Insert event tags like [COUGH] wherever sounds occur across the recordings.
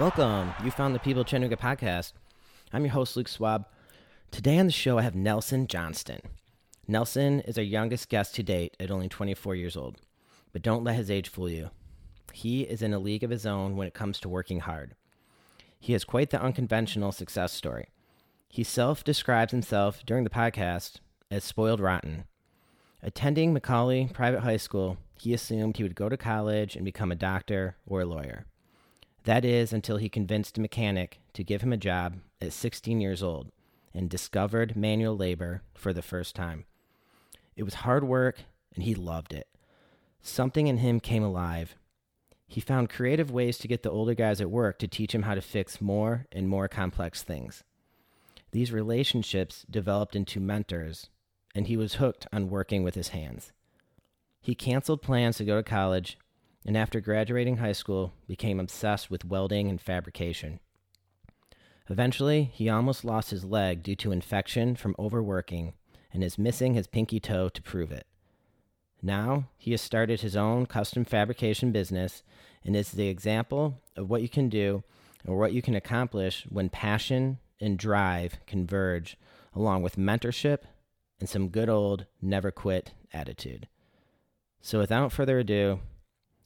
Welcome. You found the People Chattanooga podcast. I'm your host, Luke Swab. Today on the show, I have Nelson Johnston. Nelson is our youngest guest to date at only 24 years old. But don't let his age fool you. He is in a league of his own when it comes to working hard. He has quite the unconventional success story. He self describes himself during the podcast as spoiled rotten. Attending McCallie Private High School, he assumed he would go to college and become a doctor or a lawyer. That is until he convinced a mechanic to give him a job at 16 years old and discovered manual labor for the first time. It was hard work and he loved it. Something in him came alive. He found creative ways to get the older guys at work to teach him how to fix more and more complex things. These relationships developed into mentors, and he was hooked on working with his hands. He canceled plans to go to college and after graduating high school, became obsessed with welding and fabrication. Eventually, he almost lost his leg due to infection from overworking and is missing his pinky toe to prove it. Now, he has started his own custom fabrication business and is the example of what you can do or what you can accomplish when passion and drive converge, along with mentorship and some good old never quit attitude. So, without further ado,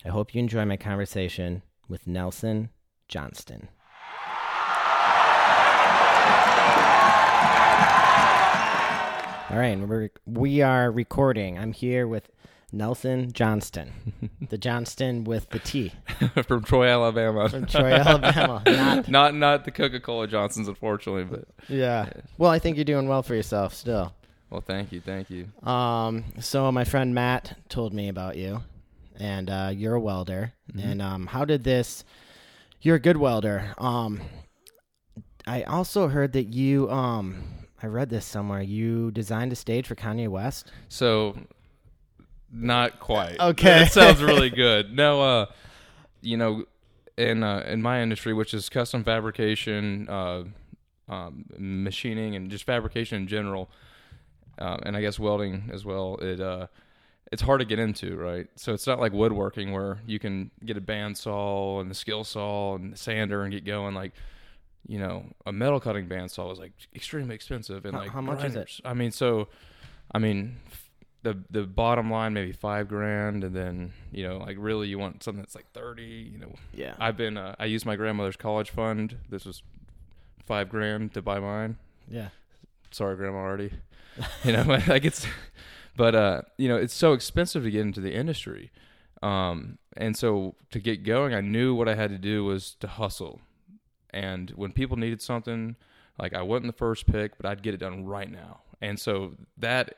I hope you enjoy my conversation with Nelson Johnston. All right, we're, we are recording. I'm here with Nelson Johnston, [LAUGHS] the Johnston with the T [LAUGHS] from Troy, Alabama. from Troy, Alabama. [LAUGHS] Not, not not the Coca Cola Johnsons, unfortunately, but yeah. Well, I think you're doing well for yourself still. well, thank you, thank you. Um, so my friend Matt told me about you, and uh, you're a welder. And um, how did this? You're a good welder. Um, I also heard that you um, I read this somewhere. You designed a stage for Kanye West. So, not quite. [LAUGHS] Okay. that sounds really good. No, uh, you know, in uh, in my industry, which is custom fabrication, uh, um, machining, and just fabrication in general, uh, and I guess welding as well. It uh, it's hard to get into, right? So it's not like woodworking where you can get a bandsaw and the skill saw and the sander and get going. Like, you know, a metal cutting bandsaw is like extremely expensive and How- like how much is it? I mean, so, I mean, f- the the bottom line maybe five grand, and then you know, like really you want something that's like thirty. You know, Yeah. I've been uh, I used my grandmother's college fund. This was five grand to buy mine yeah. sorry grandma already [LAUGHS] you know [LAUGHS] like it's but uh you know it's so expensive to get into the industry. Um and so to get going i knew what i had to do was to hustle. And when people needed something like i wasn't the first pick but i'd get it done right now. And so that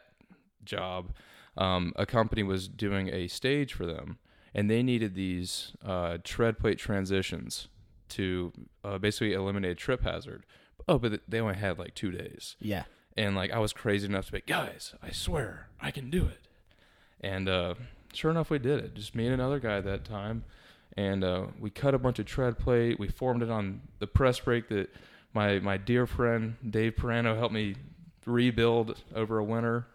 job um, a company was doing a stage for them and they needed these uh, tread plate transitions to uh, basically eliminate a trip hazard. Oh but they only had like two days. Yeah. And like I was crazy enough to be, guys, I swear I can do it. And uh, sure enough, we did it. Just me and another guy that time, and uh, we cut a bunch of tread plate. We formed it on the press brake that my my dear friend Dave Perano helped me rebuild over a winter,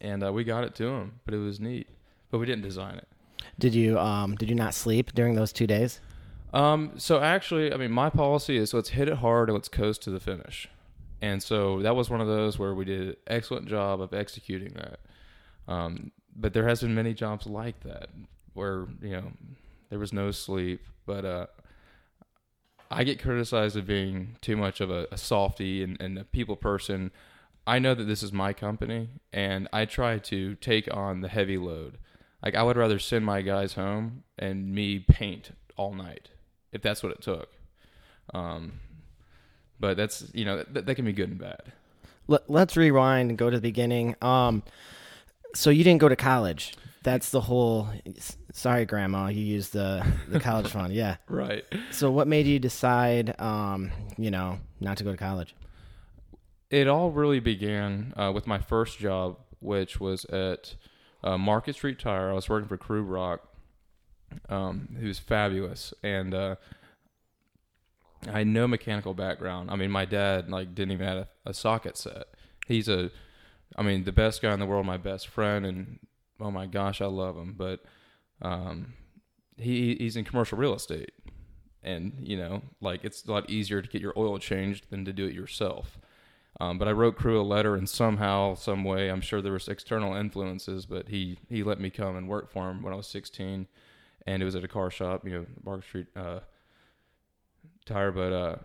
and uh, we got it to him. But it was neat. But we didn't design it. Did you um did you not sleep during those two days? Um, so actually, I mean, my policy is let's hit it hard and let's coast to the finish. And so that was one of those where we did an excellent job of executing that. Um, but there has been many jobs like that where you know there was no sleep. But uh, I get criticized of being too much of a, a softy and, and a people person. I know that this is my company, and I try to take on the heavy load. Like I would rather send my guys home and me paint all night if that's what it took. Um, but that's you know that, that can be good and bad. Let, let's rewind and go to the beginning. Um, so you didn't go to college. That's the whole. Sorry, Grandma. You used the the college [LAUGHS] fund. Yeah. Right. So what made you decide, um, you know, not to go to college? It all really began uh, with my first job, which was at uh, Market Street Tire. I was working for Crew Rock, um, who's fabulous, and uh, I had no mechanical background. I mean, my dad like didn't even have a, a socket set. He's a, I mean, the best guy in the world, my best friend, and oh my gosh, I love him. But um, he he's in commercial real estate, and you know, like it's a lot easier to get your oil changed than to do it yourself. Um, but I wrote Crew a letter, and somehow, some way, I'm sure there was external influences, but he he let me come and work for him when I was 16, and it was at a car shop, you know, Market Street uh, Tire. But uh,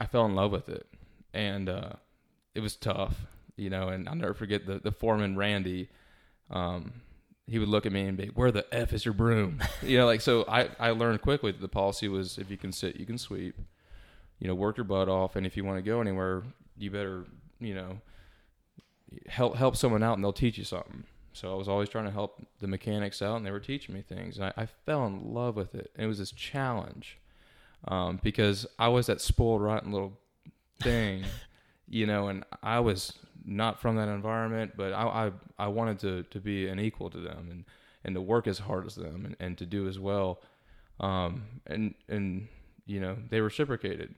I fell in love with it, and uh, it was tough, you know. And I'll never forget the the foreman Randy. Um, he would look at me and be, "Where the f is your broom?" [LAUGHS] you know, like so. I I learned quickly that the policy was if you can sit, you can sweep. You know, work your butt off, and if you want to go anywhere, you better you know help help someone out, and they'll teach you something. So I was always trying to help the mechanics out, and they were teaching me things, and I, I fell in love with it. And it was this challenge um, because I was that spoiled, rotten little thing, [LAUGHS] you know, and I was not from that environment, but I, I, I wanted to, to be an equal to them and, and to work as hard as them and, and to do as well. Um, and, and, you know, they reciprocated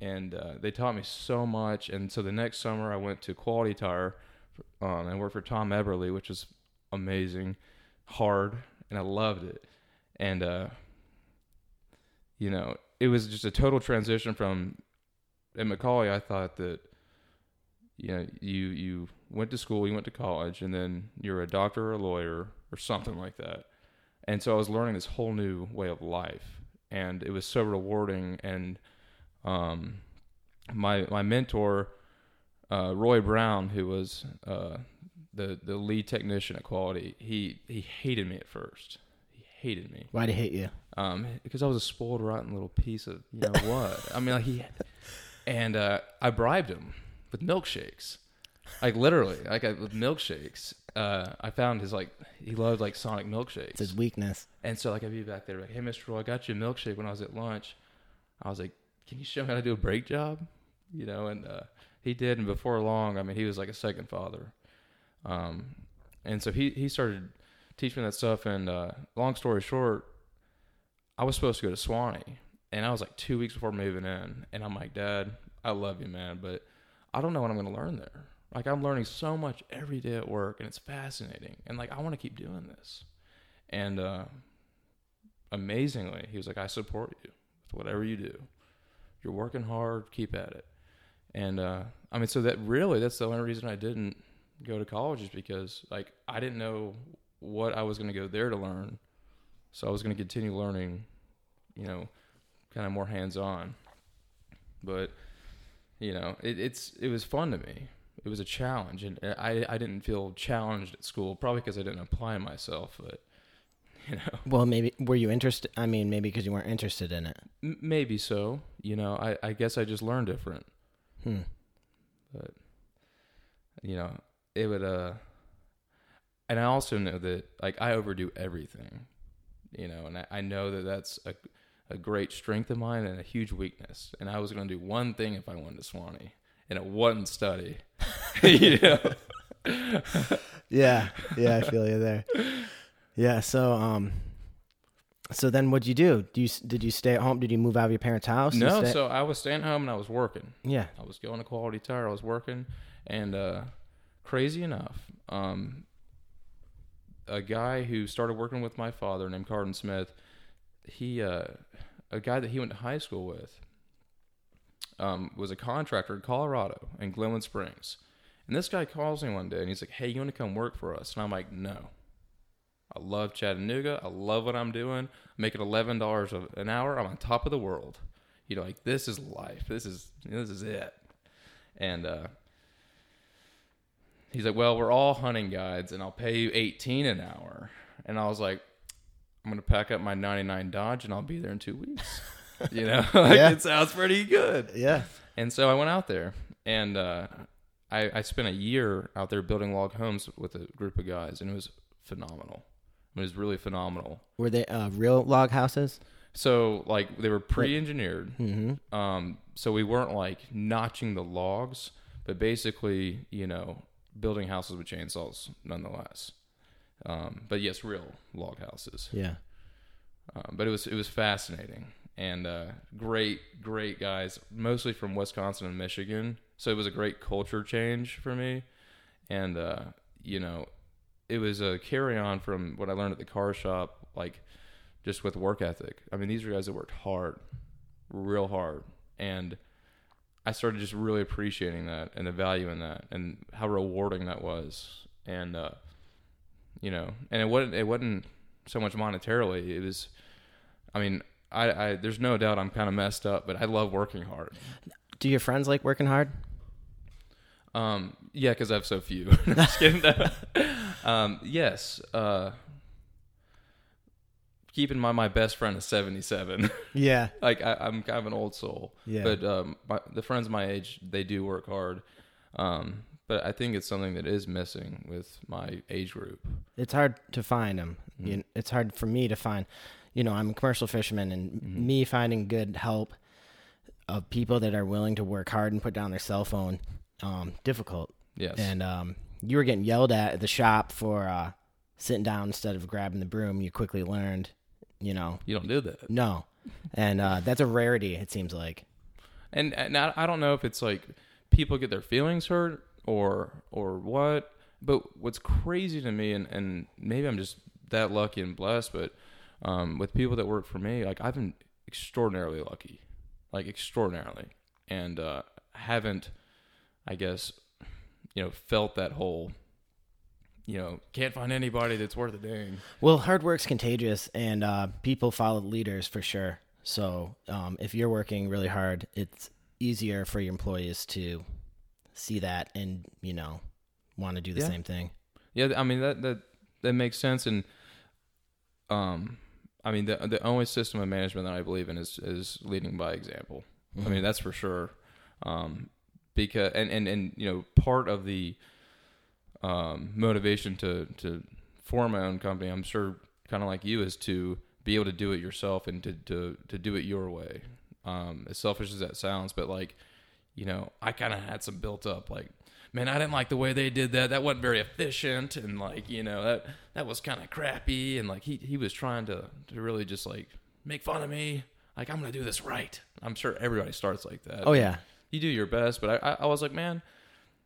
and, uh, they taught me so much. And so the next summer I went to quality tire, um, and worked for Tom Eberly, which was amazing, hard. And I loved it. And, uh, you know, it was just a total transition from at McCallie. I thought that you know you you went to school, you went to college, and then you're a doctor or a lawyer or something like that. And so I was learning this whole new way of life, and it was so rewarding. And um, my my mentor, uh, Roy Brown, who was uh, the the lead technician at Quality, he he hated me at first. He hated me. Why'd he hate you? Um, because I was a spoiled, rotten little piece of you know what. I mean, like he, and uh, I bribed him with milkshakes, like literally, like I, with milkshakes. Uh, I found his like he loved like Sonic milkshakes. It's his weakness. And so like I'd be back there like, hey, Mr. Roy, I got you a milkshake when I was at lunch. I was like, can you show me how to do a brake job? You know, and uh, he did. And before long, I mean, he was like a second father. Um, and so he he started teaching me that stuff. And uh, long story short, I was supposed to go to Sewanee, and I was like two weeks before moving in, and I'm like, Dad, I love you, man, but I don't know what I'm going to learn there. Like I'm learning so much every day at work, and it's fascinating, and like I want to keep doing this. And uh, amazingly, he was like, I support you with whatever you do. You're working hard, keep at it. And uh, I mean, so that really, that's the only reason I didn't go to college is because like I didn't know what I was going to go there to learn so I was going to continue learning, you know, kind of more hands on. But you know, it, it's it was fun to me. It was a challenge, and I I didn't feel challenged at school, probably because I didn't apply myself. But [LAUGHS] you know, Well, maybe were you interested? I mean, maybe because you weren't interested in it. m- maybe so. You know, I I guess I just learned different. Hmm. But you know, it would uh, and I also know that like I overdo everything. You know, and I, I know that that's a a great strength of mine and a huge weakness. And I was going to do one thing if I went to Sewanee, and it wasn't study. [LAUGHS] you know. [LAUGHS] Yeah, yeah, I feel you there. Yeah, so um, so then what'd you do? Do you did you stay at home? Did you move out of your parents' house? No, stay- so I was staying home and I was working. yeah, I was going to Quality Tire. I was working, and uh, crazy enough, um, a guy who started working with my father named Carden Smith, he, uh, a guy that he went to high school with, um, was a contractor in Colorado in Glenwood Springs. And this guy calls me one day and he's like, "Hey, you want to come work for us?" And I'm like, "No." I love Chattanooga. I love what I'm doing. I'm making eleven dollars an hour. I'm on top of the world. You know, like this is life. This is this is it. And uh, he's like, "Well, we're all hunting guides, and I'll pay you 18 an hour." And I was like, "I'm gonna pack up my 99 Dodge, and I'll be there in two weeks." [LAUGHS] you know, [LAUGHS] like, Yeah. it sounds pretty good. yeah, And so I went out there, and uh, I, I spent a year out there building log homes with a group of guys, and it was phenomenal. It was really phenomenal. were they uh, real log houses? So like they were pre-engineered, Mm-hmm. um, so we weren't like notching the logs, but basically, you know, building houses with chainsaws nonetheless. Um, but yes, real log houses. Yeah, Um, but it was it was fascinating and uh, great great guys, mostly from Wisconsin and Michigan. So it was a great culture change for me, and uh, you know, it was a carry on from what I learned at the car shop, like just with work ethic. I mean, these are guys that worked hard, real hard, and I started just really appreciating that and the value in that and how rewarding that was, and uh, you know, and it wasn't it wasn't so much monetarily. It was, I mean, I, I there's no doubt I'm kind of messed up, but I love working hard. Do your friends like working hard? Um, yeah, because I have so few. [LAUGHS] Just kidding. [LAUGHS] um, yes. Uh, keep in mind, my best friend is 77. [LAUGHS] Yeah. like I, I'm kind of an old soul. Yeah. But um, my, the friends my age, they do work hard. Um, but I think it's something that is missing with my age group. It's hard to find them. You, it's hard for me to find. You know, I'm a commercial fisherman, and me finding good help of people that are willing to work hard and put down their cell phone, um, difficult. Yes. And um, you were getting yelled at at the shop for uh, sitting down instead of grabbing the broom. You quickly learned, you know, you don't do that. no, and uh, that's a rarity. It seems like. and and I, I don't know if it's like people get their feelings hurt or or what but what's crazy to me and and maybe i'm just that lucky and blessed but um with people that work for me like i've been extraordinarily lucky like extraordinarily and uh haven't i guess you know felt that whole you know can't find anybody that's worth a dang Well, hard work's contagious, and uh, people follow leaders for sure. So um, if you're working really hard, it's easier for your employees to see that and you know want to do the Yeah. same thing. Yeah, I mean that that that makes sense, and um, I mean the the only system of management that I believe in is is leading by example. I mean that's for sure. Um, because and and and you know part of the um motivation to to form my own company, I'm sure, kind of like you, is to be able to do it yourself and to to to do it your way. Um, as selfish as that sounds, but like you know, I kind of had some built up like, man, I didn't like the way they did that. That wasn't very efficient, and like, you know, that that was kind of crappy, and like he he was trying to to really just like make fun of me. Like I'm gonna do this right. I'm sure everybody starts like that. Oh yeah, you do your best, but I I, I was like, man,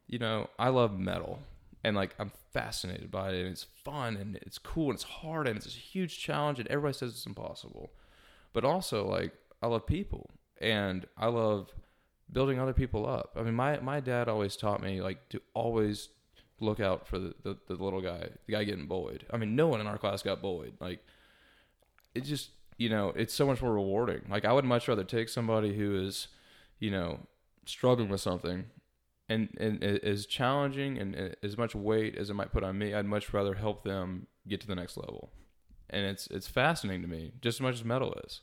you know, I love metal, and like I'm fascinated by it, and it's fun, and it's cool, and it's hard, and it's a huge challenge, and everybody says it's impossible, but also like I love people, and I love building other people up. I mean, my my dad always taught me like to always look out for the, the, the little guy, the guy getting bullied. I mean, no one in our class got bullied. Like, it just you know, it's so much more rewarding. Like, I would much rather take somebody who is, you know, struggling with something. And, and is challenging and as much weight as it might put on me, I'd much rather help them get to the next level. And it's it's fascinating to me, just as much as metal is.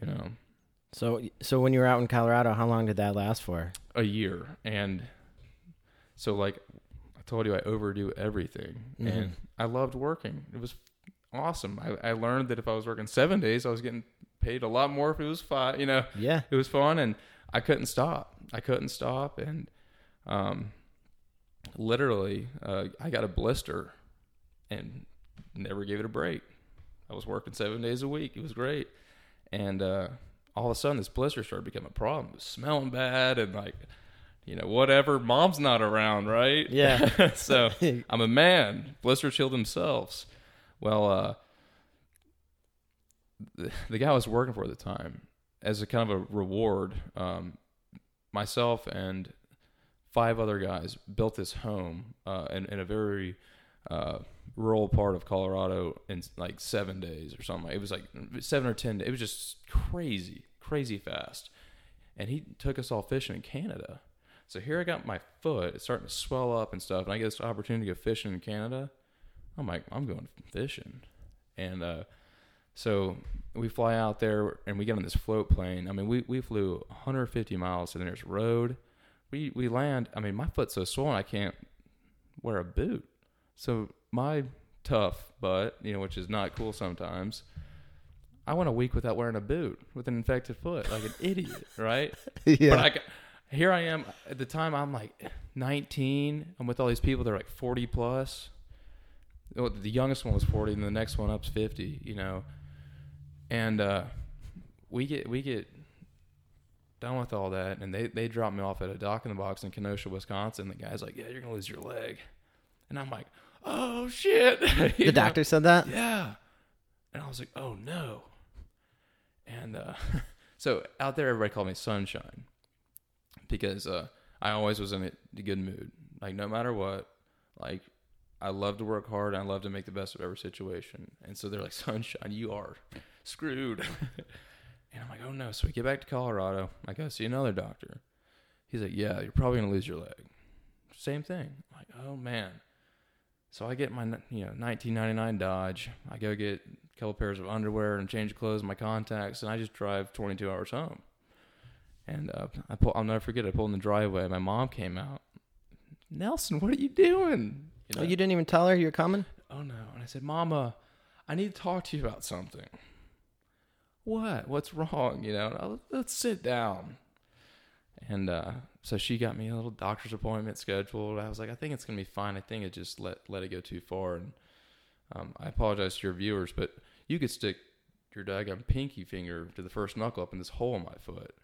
You know. So so when you were out in Colorado, how long did that last for? a year and so like i told you i overdo everything mm-hmm. and i loved working it was awesome I, I learned that if i was working seven days i was getting paid a lot more if it was five you know Yeah. it was fun and i couldn't stop. I couldn't stop and um literally uh, i got a blister and never gave it a break. I was working seven days a week. It was great. And uh all of a sudden this blister started becoming a problem. It was smelling bad and like you know whatever. Mom's not around right? Yeah. [LAUGHS] so [LAUGHS] i'm a man. Blister chill themselves. Well uh the, the guy I was working for at the time, as a kind of a reward, um, myself and five other guys built this home uh, in, in a very uh, rural part of Colorado in like seven days or something. It was like seven or ten. Days. It was just crazy, crazy fast. And he took us all fishing in Canada. So here I got my foot. It's starting to swell up and stuff, and I get this opportunity to go fishing in Canada. I'm like, I'm going fishing, and uh, so we fly out there and we get on this float plane. I mean, we, we flew 150 miles to the nearest road. We we land. I mean, my foot's so swollen I can't wear a boot. So my tough butt, you know, which is not cool sometimes. I went a week without wearing a boot with an infected foot, like an idiot, [LAUGHS] right? yeah. But I, here I am at the time. I'm like 19. I'm with all these people. They're like 40 plus. The youngest one was 40, and the next one up's 50. You know, and uh, we get we get done with all that, and they they drop me off at a dock in the box in Kenosha, Wisconsin. The guy's like, "Yeah, you're gonna lose your leg," and I'm like, "Oh shit!" [LAUGHS] The know? doctor said that? yeah. And I was like, oh no. And uh, [LAUGHS] So out there, everybody called me Sunshine because uh, I always was in a good mood. Like no matter what, like I love to work hard. and I love to make the best of every situation. And so they're like, Sunshine, you are screwed. and I'm like, oh no. So we get back to Colorado. I go see another doctor. He's like, yeah, you're probably gonna lose your leg. Same thing. I'm like, oh man. So I get my you know 1999 Dodge. I go get a couple pairs of underwear and change of clothes, my contacts, and I just drive 22 hours home. And uh, I pull, I'll never forget. I pulled in the driveway. My mom came out. Nelson, what are you doing? You, know? oh, you didn't even tell her you're coming? Oh no. And I said, Mama, I need to talk to you about something. What? What's wrong? You know, "Oh, let's sit down. And uh, so she got me a little doctor's appointment scheduled. I was like, I think it's gonna be fine. I think it just let let it go too far. And um, I apologize to your viewers, but you could stick your daggone pinky finger to the first knuckle up in this hole in my foot.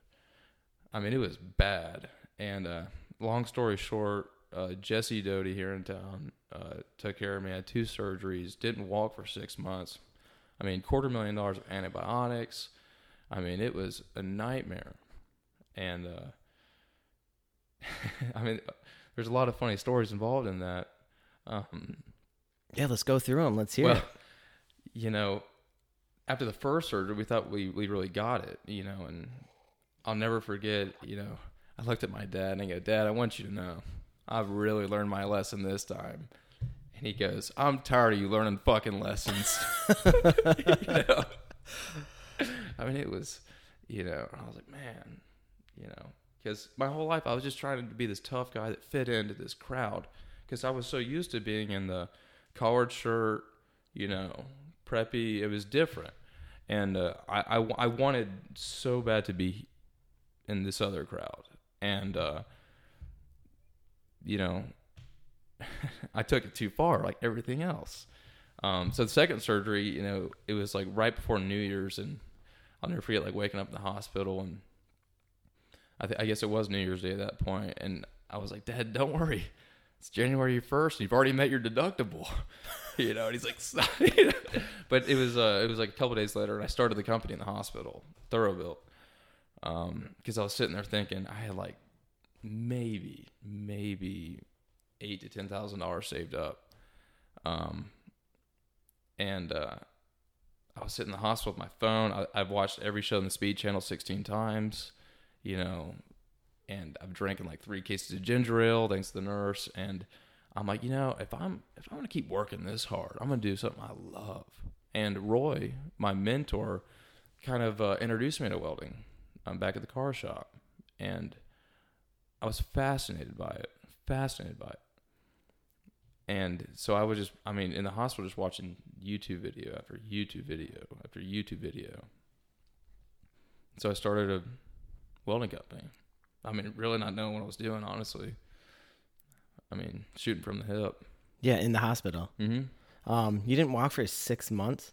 I mean, it was bad. And uh, long story short, uh, Jesse Doty here in town uh, took care of me. I had two surgeries. Didn't walk for six months. I mean, quarter million dollars of antibiotics. I mean, it was a nightmare. And uh, [LAUGHS] I mean, there's a lot of funny stories involved in that. Um, Yeah, let's go through them. Let's hear well, it. you know, after the first surgery, we thought we, we really got it, you know, and I'll never forget, you know, I looked at my dad and I go, Dad, I want you to know, I've really learned my lesson this time. And he goes, I'm tired of you learning fucking lessons. [LAUGHS] [LAUGHS] you know? I mean, it was, you know, I was like, man, you know, because my whole life I was just trying to be this tough guy that fit into this crowd because I was so used to being in the collared shirt, you know, preppy. It was different. And uh, I, I, I wanted so bad to be in this other crowd. And, uh, you know, [LAUGHS] I took it too far, like everything else. Um, so the second surgery, you know, it was like right before New Year's, and I'll never forget like waking up in the hospital, and I, th- I guess it was New Year's Day at that point, and I was like, Dad, don't worry, it's January first. You've already met your deductible, [LAUGHS] you know. And he's like, [LAUGHS] but it was uh, it was like a couple days later, and I started the company in the hospital, Thoroughbuilt, because I was sitting there thinking I had like maybe maybe eight to ten thousand dollars saved up, um, and uh, I was sitting in the hospital with my phone. I, I've watched every show on the Speed Channel sixteen times, you know, and I'm drinking like three cases of ginger ale thanks to the nurse. And I'm like, you know, if I'm if I'm gonna keep working this hard, I'm gonna do something I love. And Roy, my mentor, kind of uh, introduced me to welding. I'm back at the car shop, and I was fascinated by it. Fascinated by it. And so I was just, I mean, in the hospital, just watching YouTube video after YouTube video after YouTube video. So I started a welding company. I mean, really not knowing what I was doing, honestly. I mean, shooting from the hip. Yeah, in the hospital. Mm-hmm. Um, you didn't walk for six months.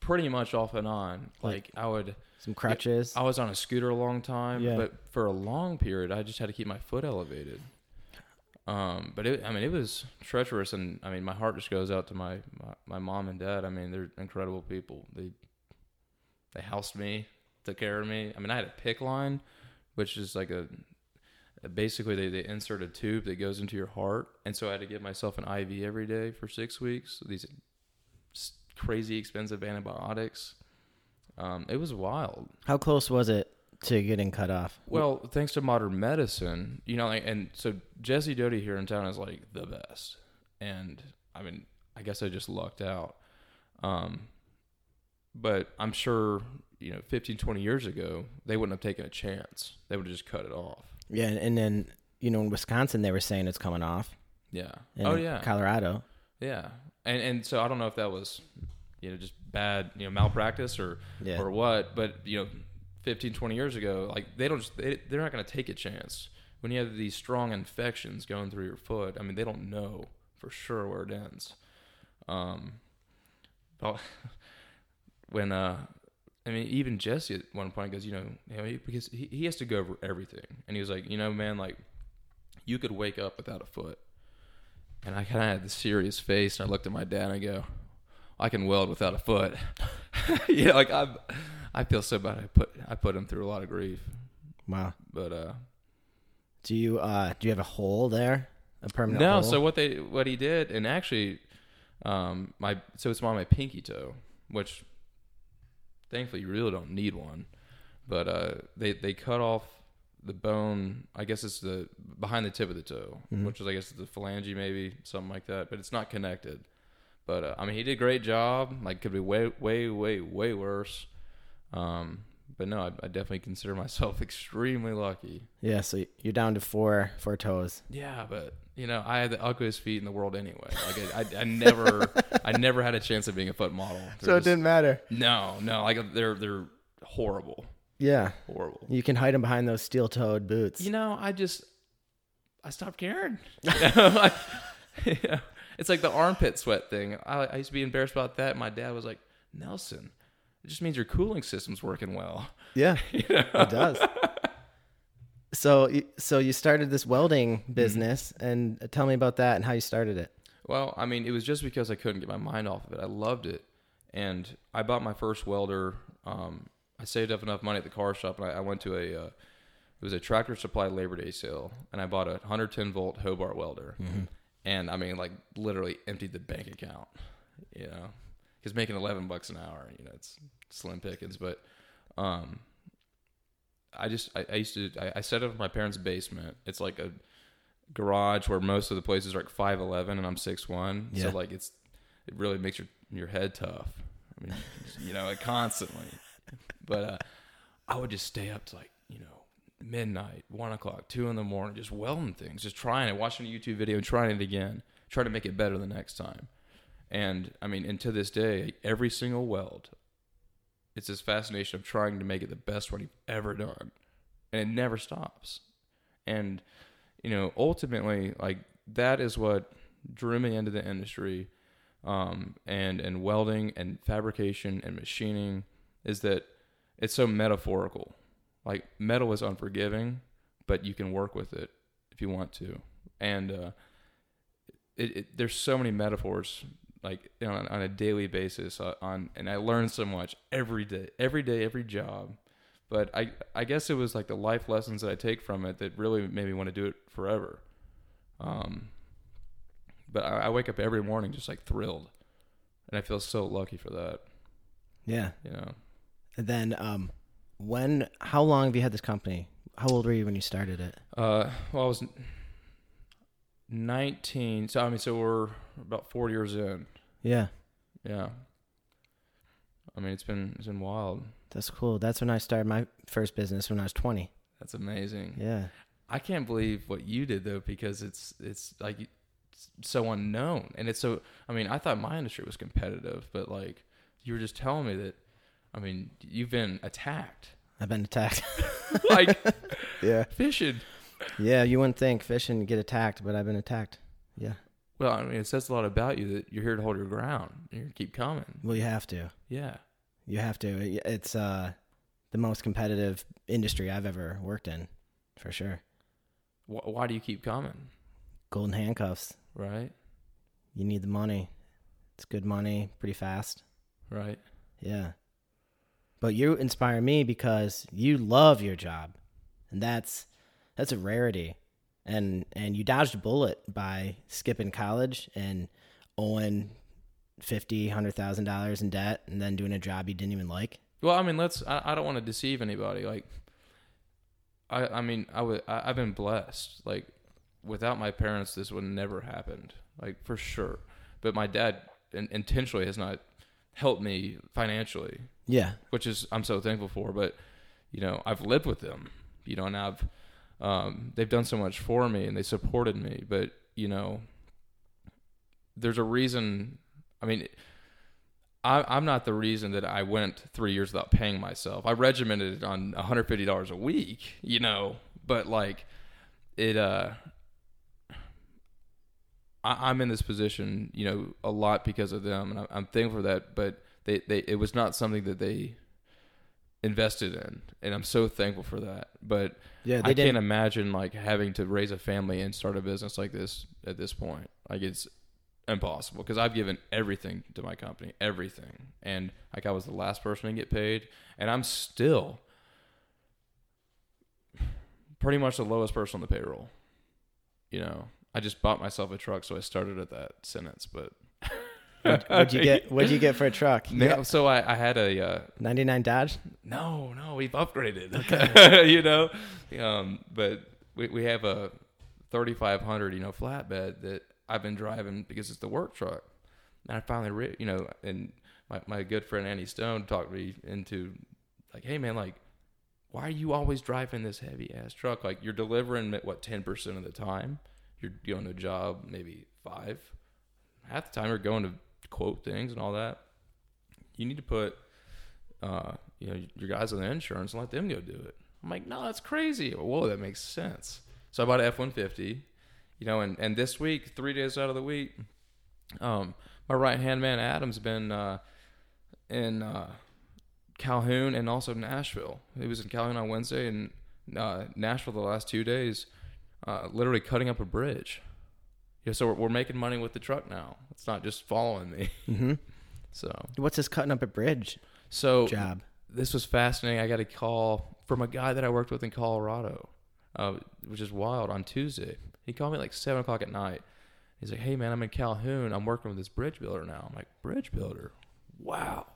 Pretty much off and on. Like- Like I would, Some crutches. I was on a scooter a long time, Yeah. but for a long period, I just had to keep my foot elevated. Um, but it, I mean, it was treacherous, and I mean, my heart just goes out to my, my my mom and dad. I mean, they're incredible people. They they housed me, took care of me. I mean, I had a PICC line, which is like a basically they, they insert a tube that goes into your heart, and so I had to give myself an IV every day for six weeks. These crazy expensive antibiotics. Um, it was wild. How close was it to getting cut off? Well, thanks to modern medicine, you know, like, and so Jesse Doty here in town is like the best. And I mean, I guess I just lucked out. Um, but I'm sure, you know, 15, 20 years ago, they wouldn't have taken a chance. They would have just cut it off. Yeah, and, and then you know in Wisconsin they were saying it's coming off. Yeah. And oh, yeah. Colorado. Yeah. And, and so I don't know if that was, you know, just bad, you know, malpractice or, Yeah. or what, but, you know, 15, 20 years ago, like they don't just, they, they're not going to take a chance when you have these strong infections going through your foot. I mean, they don't know for sure where it ends. Um, but [LAUGHS] when, uh, I mean, even Jesse at one point goes, you know, you know, he, because he, he has to go over everything. And he was like, you know, man, like you could wake up without a foot. And I kind of had the serious face, and I looked at my dad and I go, I can weld without a foot. [LAUGHS] know, like I'm, I feel so bad. I put I put him through a lot of grief, Wow. but uh, Do you uh do you have a hole there? A permanent no. hole? So what they what he did, and actually, um, my so it's on my pinky toe, which thankfully you really don't need one, but uh, they they cut off the bone. I guess it's the behind the tip of the toe, Mhm. which is I guess the phalange maybe something like that, but it's not connected. But uh, I mean, he did a great job. Like, could be way, way, way, way worse. Um, but no, I, I definitely consider myself [LAUGHS] extremely lucky. Yeah, so you're down to four four toes. Yeah, but you know, I had the ugliest feet in the world anyway. Like, I, I, I never, [LAUGHS] I never had a chance of being a foot model. They're just- didn't matter. No, no, like they're they're horrible, Yeah, horrible. you can hide them behind those steel-toed boots. You know, I just I stopped caring. You know, like, you know, it's like the armpit sweat thing. I, I used to be embarrassed about that. My dad was like, Nelson, it just means your cooling system's working well. yeah, You [LAUGHS] know? it does. So, you- so you started this welding Mm-hmm. business, and tell me about that and how you started it. Well, I mean, it was just because I couldn't get my mind off of it. I loved it, and I bought my first welder. Um, I saved up enough money at the car shop, and I, I went to a uh, it was a Tractor Supply Labor Day sale, and I bought a 110 volt Hobart welder, and I mean, like literally emptied the bank account, you know, because making 11 bucks an hour, you know, it's slim pickings, but um, I just I, I used to I, I set up in my parents' basement. It's like a garage where most of the places are like five eleven and I'm six one. Yeah. So like it's it really makes your your head tough. I mean, you know, like constantly. But uh, I would just stay up to like you know midnight, one o'clock, two in the morning, just welding things, just trying it, watching a YouTube video, and trying it again, trying to make it better the next time. And I mean, and to this day, every single weld, it's this fascination of trying to make it the best one you've ever done, and it never stops. And you know, ultimately, like that is what drew me into the industry, um, and and welding and fabrication and machining is that it's so metaphorical. Like metal is unforgiving, but you can work with it if you want to, and uh, it, it, there's so many metaphors like on, on a daily basis uh, on and I learn so much every day every day every job but I I guess it was like the life lessons that I take from it that really made me want to do it forever um but I, I wake up every morning just like thrilled and I feel so lucky for that Yeah. you know And then, um, when? How long have you had this company? How old were you when you started it? uh well I was 19 so I mean so we're about 4 years in Yeah, yeah I mean it's been it's been wild that's cool. That's when I started my first business when I was twenty. that's amazing Yeah. I can't believe what you did though because it's it's like it's so unknown and it's so I mean I thought my industry was competitive but like you were just telling me that I mean you've been attacked I've been attacked. [LAUGHS] like [LAUGHS] yeah. fishing Yeah, you wouldn't think fishing get attacked, but I've been attacked. Yeah. Well I mean it says a lot about you that you're here to hold your ground you're to keep coming Well, you have to. yeah You have to. It's uh, the most competitive industry I've ever worked in, for sure. Wh- why do you keep coming Golden handcuffs. right You need the money. It's good money, pretty fast. right Yeah. But you inspire me because you love your job. And that's that's a rarity. And and you dodged a bullet by skipping college and owing fifty, hundred thousand dollars in debt and then doing a job you didn't even like. Well, I mean, let's. I, I don't want to deceive anybody. Like, I, I mean, I would. I, I've been blessed. Like, without my parents, this would never happened. Like for sure. But my dad in, intentionally has not helped me financially, Yeah. which is I'm so thankful for. But you know, I've lived with them. You know, and I've um, they've done so much for me and they supported me. But you know, there's a reason. I mean. I, I'm not the reason that I went three years without paying myself. I regimented it on $150 a week, you know, but like it, uh, I, I'm in this position, you know, a lot because of them, and I'm, I'm thankful for that. But they, they, it was not something that they invested in, and I'm so thankful for that. But Yeah, I can't imagine like having to raise a family and start a business like this at this point. Like it's impossible because I've given everything to my company, everything, and like I was the last person to get paid, and I'm still pretty much the lowest person on the payroll. You know, I just bought myself a truck, so I started at that sentence, but. What'd you get? What'd you get for a truck? You got so I, I had a uh, 99 Dodge. no, no, we've upgraded. [LAUGHS] you know, um, but we we have a 3500, you know, flatbed that I've been driving because it's the work truck. And I finally, re- you know, and my my good friend Andy Stone talked me into like, hey man, like, why are you always driving this heavy ass truck? Like, you're delivering at what 10 percent of the time. You're going to a job maybe five. Half the time you're going to quote things and all that. You need to put uh, you know, your guys on the insurance and let them go do it. I'm like, no, that's crazy. Whoa, that makes sense. So I bought an F one fifty, you know, and, and this week, three days out of the week, um, my right hand man Adam's been uh, in uh, Calhoun and also Nashville. He was in Calhoun on Wednesday and uh, Nashville the last two days, uh, literally cutting up a bridge. Yeah, so we're, we're making money with the truck now. It's not just following me. Mm-hmm. [LAUGHS] So What's this cutting up a bridge so job? this was fascinating. I got a call from a guy that I worked with in Colorado, uh, which is wild. On Tuesday, he called me like seven o'clock at night. He's like, "Hey man, I'm in Calhoun. I'm working with this bridge builder now." I'm like, "Bridge builder? Wow."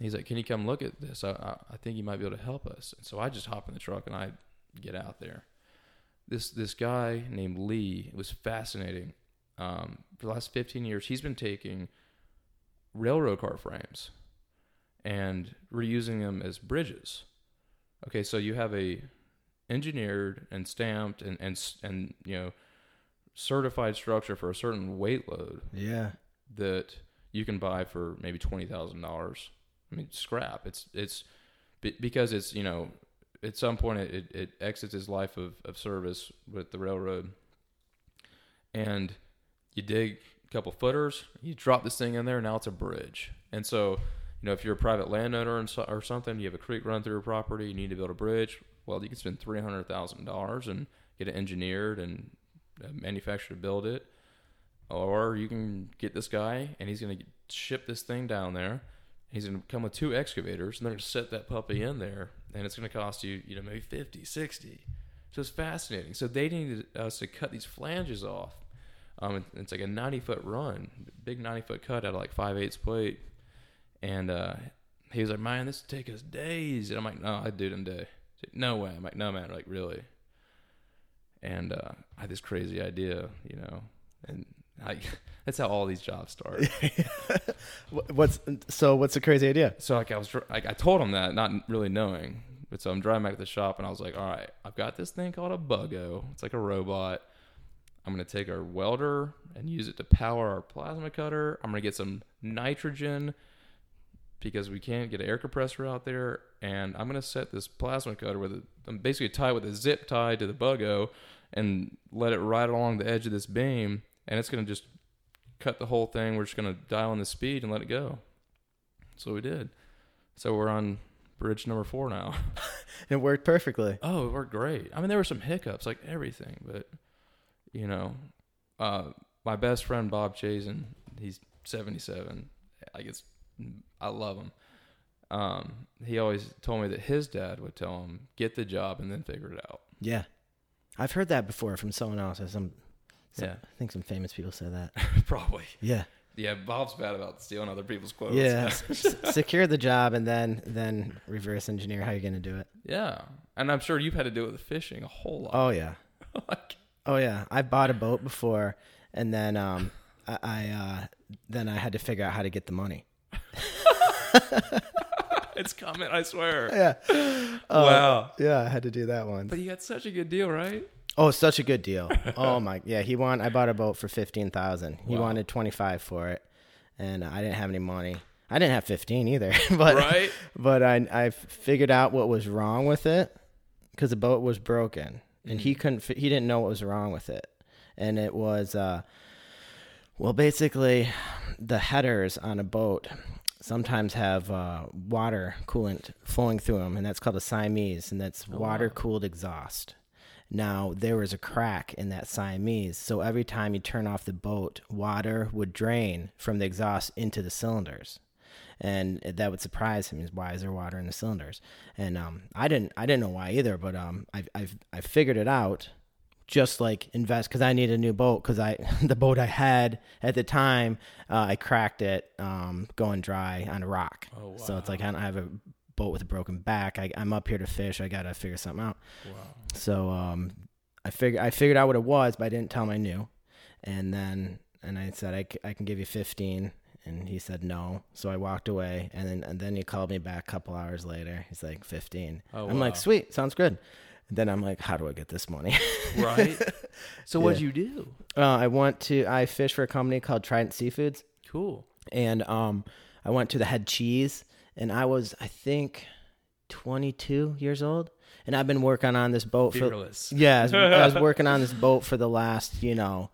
He's like, "Can you come look at this? I, I, I think you might be able to help us." And so I just hop in the truck and I get out there. This this guy named Lee it was fascinating. Um, for the last 15 years, he's been taking railroad car frames and reusing them as bridges. Okay, so you have a engineered and stamped and and and you know certified structure for a certain weight load Yeah. that you can buy for maybe twenty thousand dollars. I mean, scrap. It's it's because it's you know at some point it, it, it exits his life of, of service with the railroad, and you dig a couple footers, you drop this thing in there, now it's a bridge. And so you know if you're a private landowner or something, you have a creek run through your property, you need to build a bridge. Well, you can spend three hundred thousand dollars and get it engineered and uh, manufactured to build it or you can get this guy and he's going to ship this thing down there. He's going to come with two excavators and they're going to set that puppy in there and it's going to cost you, you know, maybe 50, 60. So it's fascinating. So they needed us to cut these flanges off. Um, it's like a 90 foot run, big 90 foot cut out of like 5 eighths plate. And uh, he was like, man, this would take us days. And I'm like, no, I'd do it in a day. Like, no way. I'm like, no, man, like really. And uh, I had this crazy idea, you know, and I, [LAUGHS] that's how all these jobs start. [LAUGHS] Wh- What's so? What's the crazy idea? so like I was, like I told him that, not really knowing. But so I'm driving back to the shop, and I was like, all right, I've got this thing called a Bug-O. It's like a robot. I'm gonna take our welder and use it to power our plasma cutter. I'm gonna get some nitrogen because we can't get an air compressor out there, and I'm gonna set this plasma cutter with a, I'm basically tie with a zip tie to the Bug-O, and let it ride along the edge of this beam, and it's gonna just cut the whole thing. We're just gonna dial in the speed and let it go. So we did. So we're on bridge number four now. [LAUGHS] [LAUGHS] It worked perfectly. Oh, it worked great. I mean, there were some hiccups, like everything, but you know, uh, my best friend Bob Chazen, he's seventy-seven. I guess I love him. Um, he always told me that his dad would tell him, "Get the job and then figure it out." Yeah, I've heard that before from someone else. Some, some Yeah. I think some famous people say that. [LAUGHS] Probably. Yeah, Yeah, Bob's bad about stealing other people's quotes. yeah. [LAUGHS] S- secure the job and then then reverse engineer how you're gonna do it. yeah, and I'm sure you've had to do it with fishing a whole lot. Oh yeah, [LAUGHS] Like, oh yeah. I bought a boat before, and then um, I, I uh, then I had to figure out how to get the money. it's coming, I swear. Yeah. wow. Yeah, I had to do that one. But you got such a good deal, right? Oh, such a good deal. [LAUGHS] Oh my, yeah. He won. I bought a boat for fifteen thousand. He Wow. wanted twenty five for it, and I didn't have any money. I didn't have fifteen either, [LAUGHS] but Right? but I I figured out what was wrong with it because the boat was broken, and he couldn't. He didn't know what was wrong with it, and it was uh, well, basically, the headers on a boat sometimes have uh, water coolant flowing through them, and that's called a Siamese, and that's Oh, water wow. cooled exhaust. Now there was a crack in that Siamese, so every time you turn off the boat, water would drain from the exhaust into the cylinders, and that would surprise him. Is why is there water in the cylinders? And um, I didn't I didn't know why either, but um, I I I figured it out. Just like invest because I need a new boat because I [LAUGHS] the boat I had at the time uh, I cracked it um, going dry on a rock. Oh, wow. So it's like I don't have a boat with a broken back. I, I'm up here to fish. I gotta figure something out. Wow. So um, I figured I figured out what it was, but I didn't tell him I knew. And then and I said I, c- I can give you 15, and he said no. So I walked away, and then and then he called me back a couple hours later. He's like 15. Oh, I'm like sweet, sounds good. And then I'm like, how do I get this money? [LAUGHS] Right. so what'd you do? uh, I went to I fish for a company called Trident Seafoods, Cool. and um, I went to the head cheese, and I was I think 22 years old, and I've been working on this boat for Fearless. [LAUGHS] yeah, I was, I was working on this [LAUGHS] boat for the last, you know,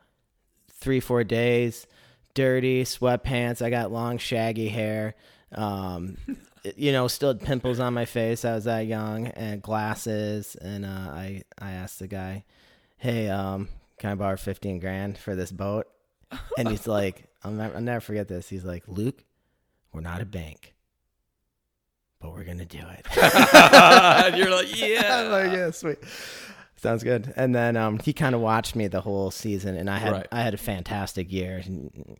three, four days. Dirty sweatpants. I got long, shaggy hair. Um, [LAUGHS] you know, still had pimples on my face. I was that young, and glasses. And uh, I, I asked the guy, "Hey, um, can I borrow fifteen grand for this boat?" And he's like, "I'll never, I'll never forget this." He's like, "Luke, we're not a bank, but we're gonna do it." [LAUGHS] and You're like, [LAUGHS] yeah. I'm like, yeah, sweet. Sounds good. And then um, he kind of watched me the whole season, and I had Right. I had a fantastic year.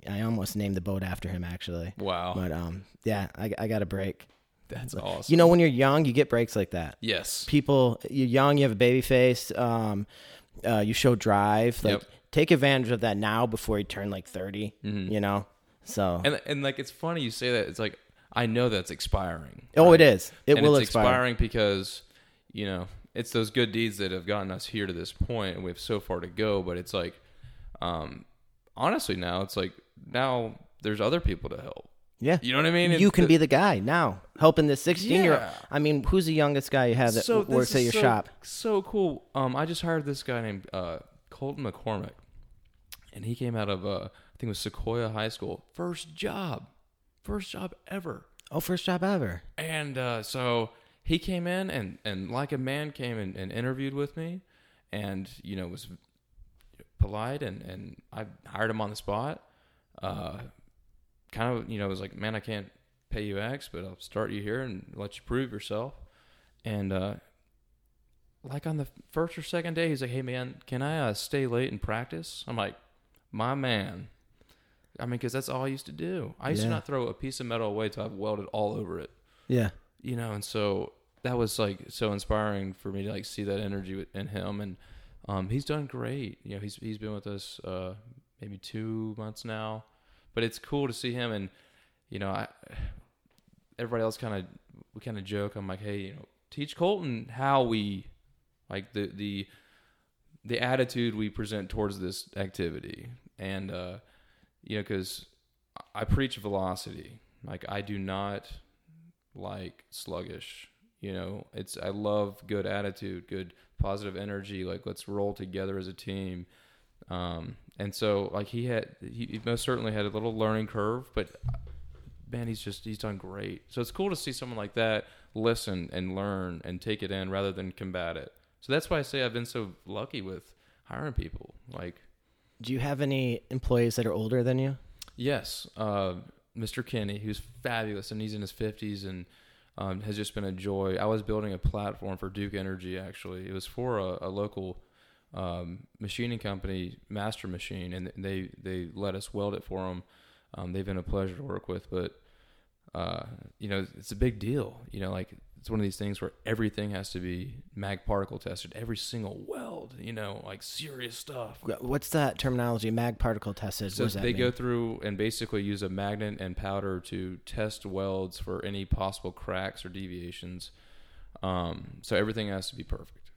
I almost named the boat after him, actually. Wow. But um, yeah, I, I got a break. That's awesome. You know, when you're young, you get breaks like that. yes. People, you're young, you have a baby face. Um, uh, you show drive. Like, Yep. take advantage of that now before you turn like 30. Mhm. You know. So. And and like it's funny you say that. It's like I know that's expiring. oh, right? it is. It and will it's expire. expiring because you know it's those good deeds that have gotten us here to this point, and we have so far to go. But it's like, um, honestly, now it's like now there's other people to help. Yeah. You know what I mean? you It's can the- be the guy now helping this 16 year old. Yeah. I mean, who's the youngest guy you have that so works at your so- shop? So cool. Um, I just hired this guy named uh, Colton McCormick, and he came out of uh, I think it was Sequoia High School. First job, first job ever. Oh, first job ever. And uh, so he came in and, and like a man came and, and interviewed with me and, you know, was polite and, and I hired him on the spot. Uh, kind of, you know, was like, man, I can't pay you X, but I'll start you here and let you prove yourself. And uh, like on the first or second day, he's like, hey, man, can I uh, stay late and practice? I'm like, my man. I mean, because that's all I used to do. I used Yeah. to not throw a piece of metal away till I've welded all over it. Yeah. you know and so that was like so inspiring for me to like see that energy in him. And um, he's done great. You know he's he's been with us uh, maybe two months now. But it's cool to see him. And you know I everybody else kind of we kind of joke. I'm like hey you know teach Colton how we like the the the attitude we present towards this activity. And uh you know because I preach velocity like I do not like sluggish. You know, it's I love good attitude, good positive energy. Like let's roll together as a team. Um, and so like he had, he, he most certainly had a little learning curve, but man, he's just he's done great. So it's cool to see someone like that listen and learn and take it in rather than combat it. So that's why I say I've been so lucky with hiring people. Like Do you have any employees that are older than you? Yes, uh, Mr. Kenny, who's fabulous, and he's in his fifties and um, has just been a joy. I was building a platform for Duke Energy. Actually, it was for a, a local um, machining company, Master Machine, and they they let us weld it for them. Um, they've been a pleasure to work with, but uh, you know, it's a big deal. You know, like it's one of these things where everything has to be mag particle tested, every single weld. You know, like serious stuff. What's that terminology? Mag particle tested. So what does that they mean? go through and basically use a magnet and powder to test welds for any possible cracks or deviations. Um, so everything has to be perfect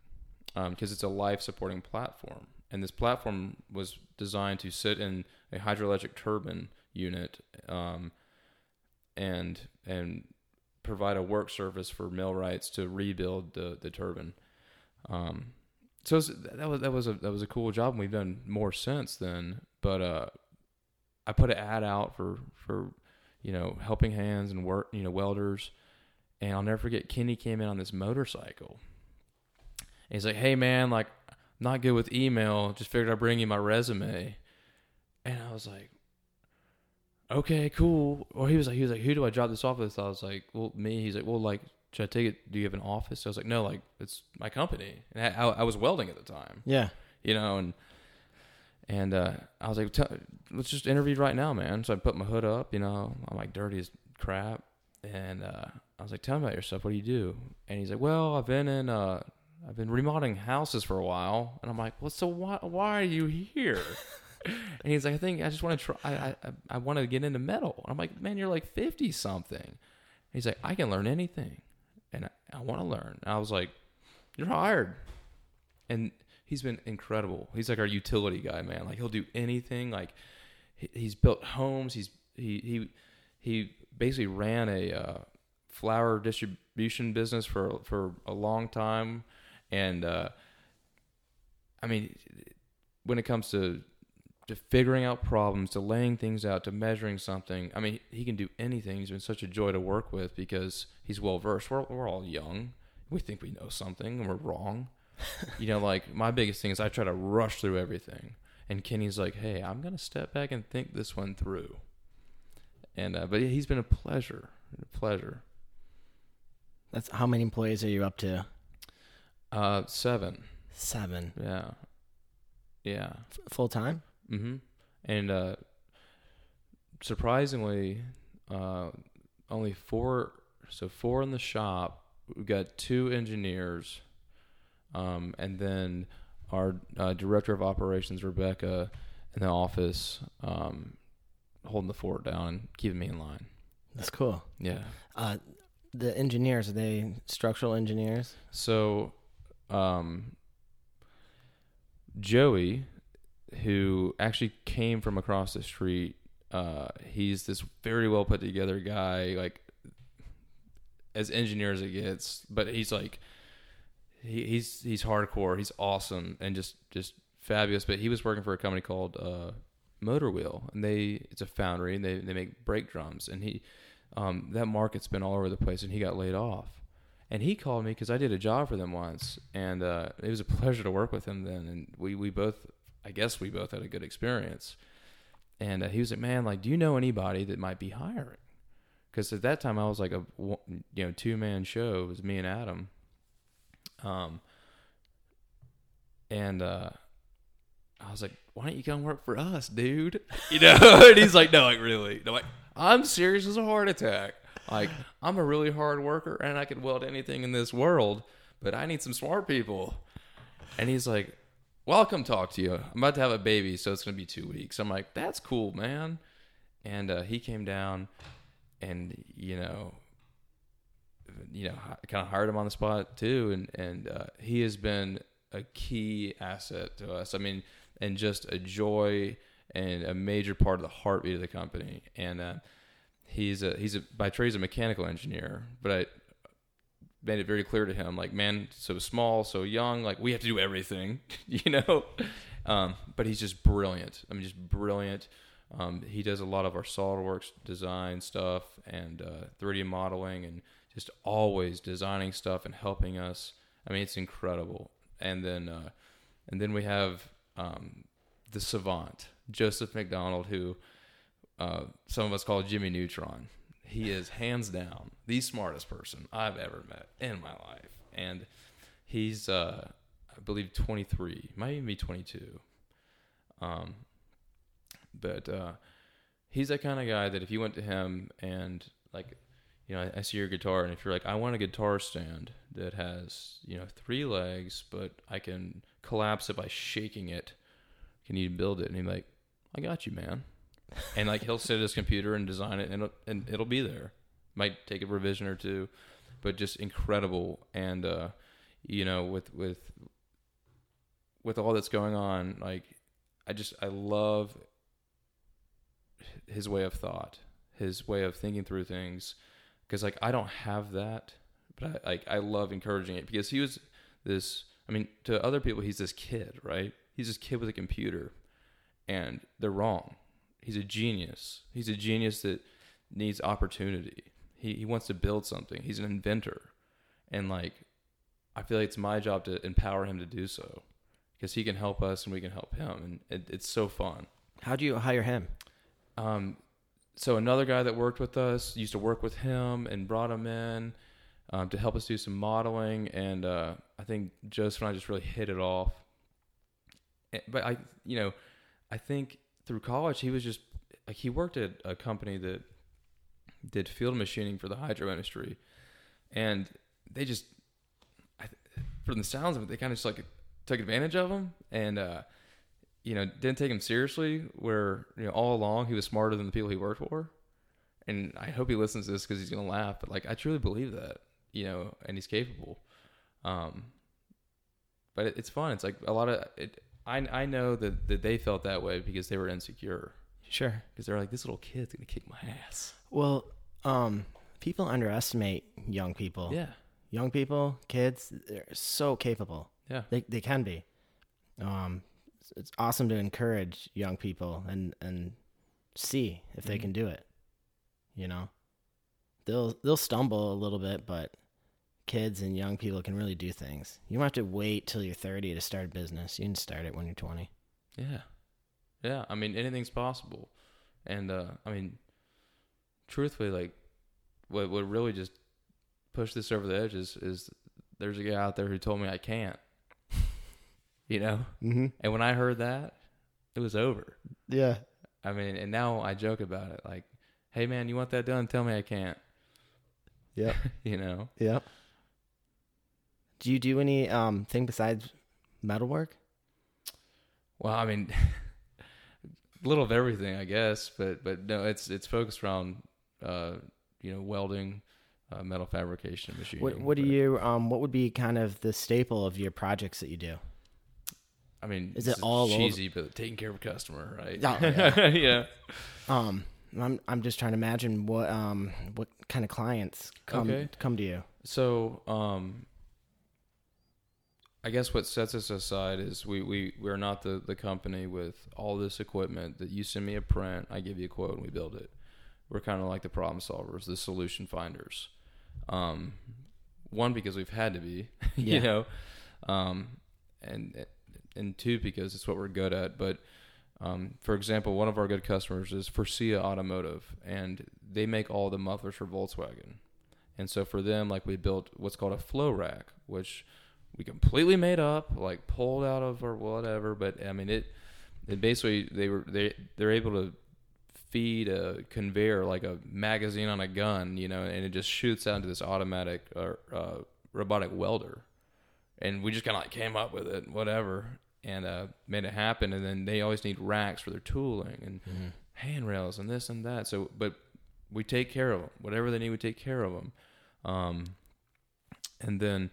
because it's a life supporting platform. And this platform was designed to sit in a hydroelectric turbine unit um, and and provide a work surface for millwrights to rebuild the, the turbine. Um, so that was that was a that was a cool job, and we've done more since then. But uh, I put an ad out for for you know helping hands and work you know welders, and I'll never forget. Kenny came in on this motorcycle. And he's like, "Hey man, like not good with email. Just figured I'd bring you my resume. And I was like, okay, cool. Or he was like, he was like, who do I drop this off with? I was like, well, me. He's like, well, like, should I take it? Do you have an office? I was like, no, like, it's my company. And I, I, I was welding at the time, Yeah. you know, and and uh, I was like, "Tell- let's just interview right now, man. So I put my hood up, you know, I'm like dirty as crap, and uh, I was like, tell me about yourself. What do you do? And he's like, well, I've been in, uh, I've been remodeling houses for a while, and I'm like, well, so why why are you here? [LAUGHS] [LAUGHS] and he's like, I think I just want to try. I I, I want to get into metal. And I'm like, man, you're like fifty something. He's like, I can learn anything, and I, I want to learn. And I was like, you're hired. And he's been incredible. He's like our utility guy, man. Like he'll do anything. Like he, he's built homes. He's he he he basically ran a uh, flower distribution business for for a long time, and uh, I mean, when it comes to to figuring out problems, to laying things out, to measuring something, I mean, he can do anything. He's been such a joy to work with because he's well versed. We're we're all young. We think we know something, and we're wrong. you know, like my biggest thing is I try to rush through everything, and Kenny's like, "Hey, I'm gonna step back and think this one through." And uh, but he's been a pleasure, a pleasure. That's how many employees are you up to? Uh, seven, Seven. yeah, yeah. F- Full time? Mm-hmm. And uh, surprisingly, uh, only four. So four in the shop. We've got two engineers, um, and then our uh, director of operations, Rebecca, in the office, um, holding the fort down and keeping me in line. That's cool. Yeah. Uh, the engineers, are they structural engineers? So, um, Joey, who actually came from across the street, uh, he's this very well put together guy, like as engineer as it gets. But he's like, he, he's he's hardcore. He's awesome and just just fabulous. But he was working for a company called uh, Motor Wheel, and they it's a foundry, and they they make brake drums, and he. Um, that market's been all over the place, and he got laid off and he called me because I did a job for them once, and uh, it was a pleasure to work with him then. And we we both, I guess, we both had a good experience. And uh, he was like, "Man, like, do you know anybody that might be hiring?" Because at that time I was like a you know two man show. It was me and Adam. Um. And uh, I was like, "Why don't you come work for us, dude?" [LAUGHS] You know, [LAUGHS] and he's like, "No, like really." And I'm like, "I'm serious as a heart attack." Like, I'm a really hard worker and I could weld anything in this world, but I need some smart people. And he's like, Well, I'll come talk to you. I'm about to have a baby, so it's going to be two weeks. I'm like, That's cool, man. And uh, he came down and, you know, you know, kind of hired him on the spot too. And, and uh, he has been a key asset to us. I mean, and just a joy and a major part of the heartbeat of the company. And, uh, he's a he's a by trade he's a mechanical engineer, but I made it very clear to him like man so small so young like we have to do everything [LAUGHS] you know? Um, but he's just brilliant. I mean just brilliant. Um, he does a lot of our solidworks design stuff and uh, 3d modeling and just always designing stuff and helping us. I mean it's incredible. And then uh, and then we have um, the savant joseph mcdonald who uh, some of us call Jimmy Neutron. He is hands down the smartest person I've ever met in my life, and he's uh, I believe 23, might even be 22. Um, but uh, he's that kind of guy that if you went to him and like, you know, I, I see your guitar, and if you're like, I want a guitar stand that has you know three legs, but I can collapse it by shaking it. Can you build it? And he's like, I got you, man and like he'll sit at his computer and design it and it'll, and it'll be there. Might take a revision or two but just incredible. And uh you know with with with all that's going on like i just i love his way of thought his way of thinking through things. Because like i don't have that but i like i love encouraging it. Because he was this i mean to other people he's this kid right? He's this kid with a computer and they're wrong he's a genius. He's a genius that needs opportunity. He he wants to build something. He's an inventor, and like, I feel like it's my job to empower him to do so, because he can help us and we can help him, and it, it's so fun. How do you hire him? Um, so another guy that worked with us used to work with him and brought him in um, to help us do some modeling, and uh, I think Joseph and I just really hit it off. Eh, But I, you know, I think through college he was just like he worked at a company that did field machining for the hydro industry, and they just, I, from the sounds of it, they kind of just like took advantage of him and. uh you know, didn't take him seriously. Where you know, all along he was smarter than the people he worked for, and I hope he listens to this because he's gonna laugh. But like, I truly believe that, you know, and he's capable. Um, but it, it's fun. It's like a lot of it. I I know that that they felt that way because they were insecure Sure. because they're like, this little kid's gonna kick my ass. Well, um, people underestimate young people. Yeah, Young people, kids, they're so capable. yeah, They they can be. Um, it's- it's awesome to encourage young people and and see if they Mhm. can do it. You know, they'll they'll stumble a little bit, but kids and young people can really do things. You don't have to wait till you're 30 to start a business. You can start it when you're 20. yeah, yeah. I mean, anything's possible, and uh, I mean, truthfully, like, what what really just pushed this over the edge is is there's a guy out there who told me I can't. [LAUGHS] you know, Mm-hmm. and when I heard that, it was over. Yeah. I mean, and now I joke about it, like, "Hey, man, you want that done? Tell me I can't." Yep. [LAUGHS] you know, Yep. Do you do any um thing besides metalwork? well, I mean, a [LAUGHS] little of everything, I guess, but but no, it's it's focused around, uh, you know, welding, uh, metal fabrication, machining. What what do but- you um what would be kind of the staple of your projects that you do? I mean, Is it all cheesy, but taking care of a customer, right? Oh, yeah. [LAUGHS] yeah. Um I'm I'm just trying to imagine what um what kind of clients come Okay. come to you. So, um, I guess what sets us aside is we, we, we're not the, the company with all this equipment that you send me a print, I give you a quote, and we build it. We're kind of like the problem solvers, the solution finders. Um, one, because we've had to be, [LAUGHS] Yeah. you know, um, and, and two, because it's what we're good at. But, um, for example, one of our good customers is Faurecia Automotive, and they make all the mufflers for Volkswagen. And so for them, like we built what's called a flow rack, which we completely made up, like pulled out of or whatever. But I mean, it, it basically they were they they're able to feed a conveyor like a magazine on a gun, you know, and it just shoots out into this automatic or uh, robotic welder. And we just kind of like came up with it, whatever, and uh, made it happen. And then they always need racks for their tooling and handrails and this and that. So, but we take care of them. Whatever they need, we take care of them. Um, and then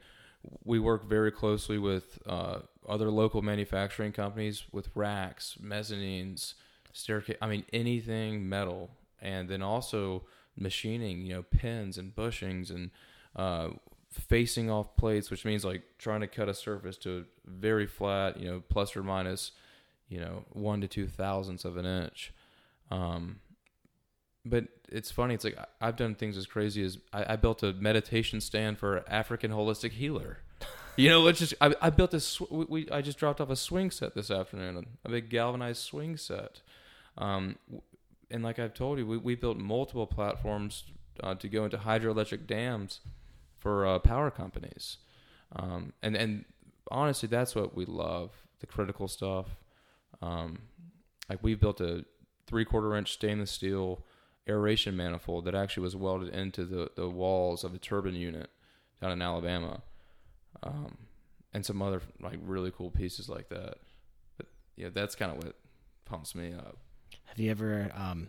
we work very closely with uh, other local manufacturing companies with racks, mezzanines, staircase. I mean, anything metal. And then also machining, you know, pins and bushings and uh, facing off plates, which means like trying to cut a surface to very flat, you know, plus or minus, you know, one to two thousandths of an inch. Um, but it's funny. It's like I've done things as crazy as I, I built a meditation stand for an African holistic healer. [LAUGHS] You know, it's just I, I built this. We, we I just dropped off a swing set this afternoon, a big galvanized swing set. Um, and like I've told you, we, we built multiple platforms uh, to go into hydroelectric dams for uh, power companies. Um, and and honestly, that's what we love the critical stuff. Um, like we built a three quarter inch stainless steel aeration manifold that actually was welded into the, the walls of a turbine unit down in Alabama, um, and some other like really cool pieces like that. But yeah, that's kind of what pumps me up. Have you ever um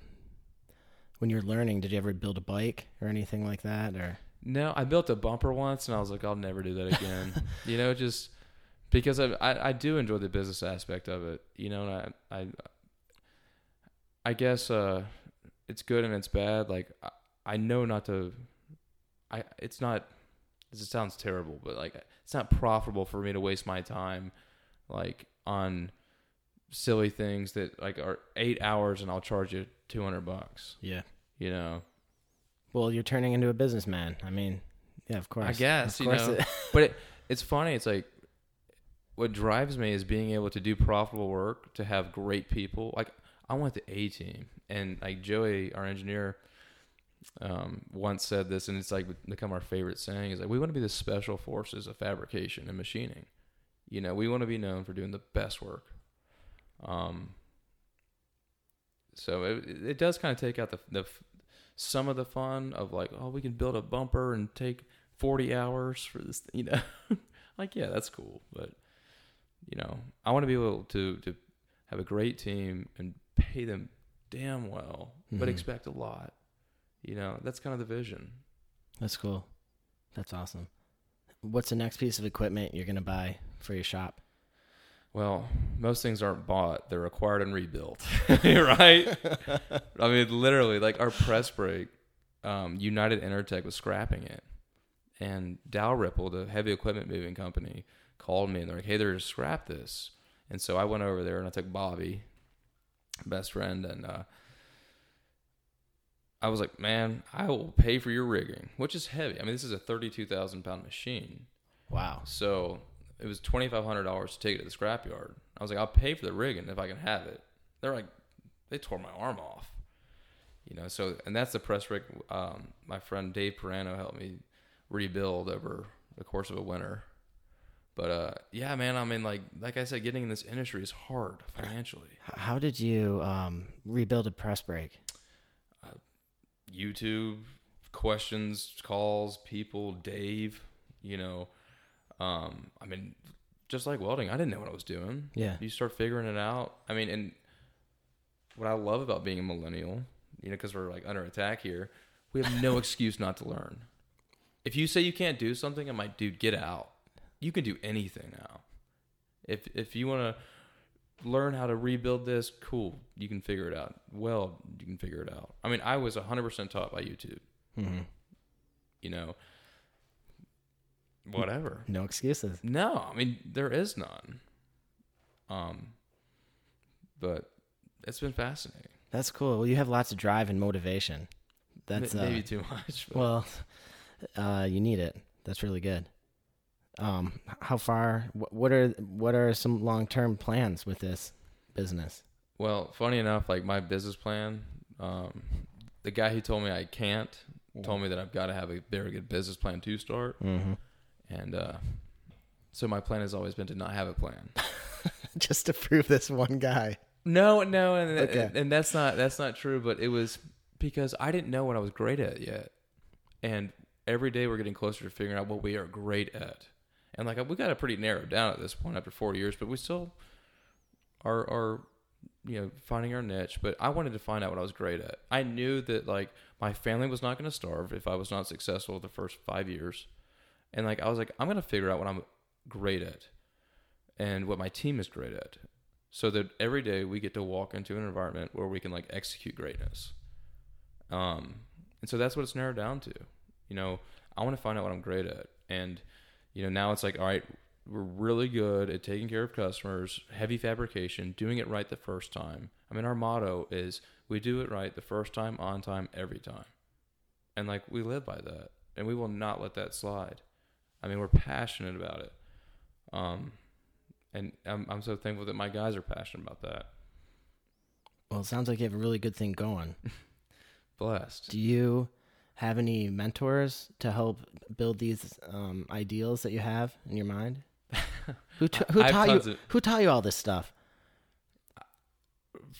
when you're learning, did you ever build a bike or anything like that or No, I built a bumper once, and I was like, I'll never do that again. [LAUGHS] you know, just because I, I I do enjoy the business aspect of it. You know, and I I I guess uh, it's good and it's bad. Like I, I know not to. I it's not. This sounds terrible, but like it's not profitable for me to waste my time, like on silly things that like are eight hours and I'll charge you two hundred bucks. Yeah. You know. Well, you're turning into a businessman. I mean, yeah, of course. I guess, Of you course know. it- [LAUGHS] but it, it's funny. It's like what drives me is being able to do profitable work, to have great people. Like I want the A team, and like Joey, our engineer, um, once said this, and it's like become our favorite saying is like we want to be the special forces of fabrication and machining. You know, we want to be known for doing the best work. Um, so it, it does kind of take out the, the some of the fun of like, oh, we can build a bumper and take 40 hours for this, [LAUGHS] you know, like, yeah, that's cool. But, you know, I want to be able to, to have a great team and pay them damn well, but Mhm. expect a lot. You know, that's kind of the vision. That's cool. That's awesome. What's the next piece of equipment you're gonna buy for your shop? Well, most things aren't bought; they're acquired and rebuilt, [LAUGHS] [LAUGHS] right? I mean, literally, like our press brake, um, United Intertech was scrapping it, and Dow Ripple, the heavy equipment moving company, called me and they're like, "Hey, they're going to scrap this," and so I went over there and I took Bobby, best friend, and uh, I was like, "Man, I will pay for your rigging, which is heavy. I mean, this is a thirty-two thousand pound machine." Wow. So it was twenty five hundred dollars to take it to the scrapyard. I was like, I'll pay for the rigging if I can have it. They're like, they tore my arm off, you know. So and that's the press rig. Um, my friend Dave Perano helped me rebuild over the course of a winter. But uh, yeah, man. I mean, like like I said, getting in this industry is hard financially. How did you um, rebuild a press brake? YouTube questions, calls, people, Dave, you know. Um, I mean, just like welding, I didn't know what I was doing. Yeah. You start figuring it out. I mean, and what I love about being a millennial, you know, because we're like under attack here, we have no [LAUGHS] excuse not to learn. If you say you can't do something, I'm like, dude, get out. You can do anything now. If if you want to learn how to rebuild this, cool. You can figure it out. Well, you can figure it out. I mean, I was 100% taught by YouTube. hmm You know, whatever. No excuses. No, I mean there is none. Um, but it's been fascinating. That's cool. Well, you have lots of drive and motivation. That's M- uh, maybe too [LAUGHS] much. But well, [LAUGHS] uh, you need it. That's really good. Um, how far? wh- What are what are some long term plans with this business? well, funny enough, like my business plan, um, the guy who told me I can't told me that I've got to have a very good business plan to start, Mm-hmm. and uh, so my plan has always been to not have a plan. [LAUGHS] Just to prove this one guy. No, no, and, Okay. and that's not that's not true. But it was because I didn't know what I was great at yet, and every day we're getting closer to figuring out what we are great at. And like we got it pretty narrowed down at this point after four years, but we still are are you know finding our niche. But I wanted to find out what I was great at. I knew that like my family was not going to starve if I was not successful the first five years, and like I was like I'm going to figure out what I'm great at, and what my team is great at so that every day we get to walk into an environment where we can like execute greatness um and so that's what it's narrowed down to you know i want to find out what i'm great at and you know now it's like all right we're really good at taking care of customers heavy fabrication doing it right the first time i mean our motto is we do it right the first time on time every time and like we live by that and we will not let that slide i mean we're passionate about it um and I'm, I'm so thankful that my guys are passionate about that. Well, it sounds like you have a really good thing going. [LAUGHS] Blessed. Do you have any mentors to help build these um, ideals that you have in your mind? [LAUGHS] Who t- who taught you of- who taught you all this stuff?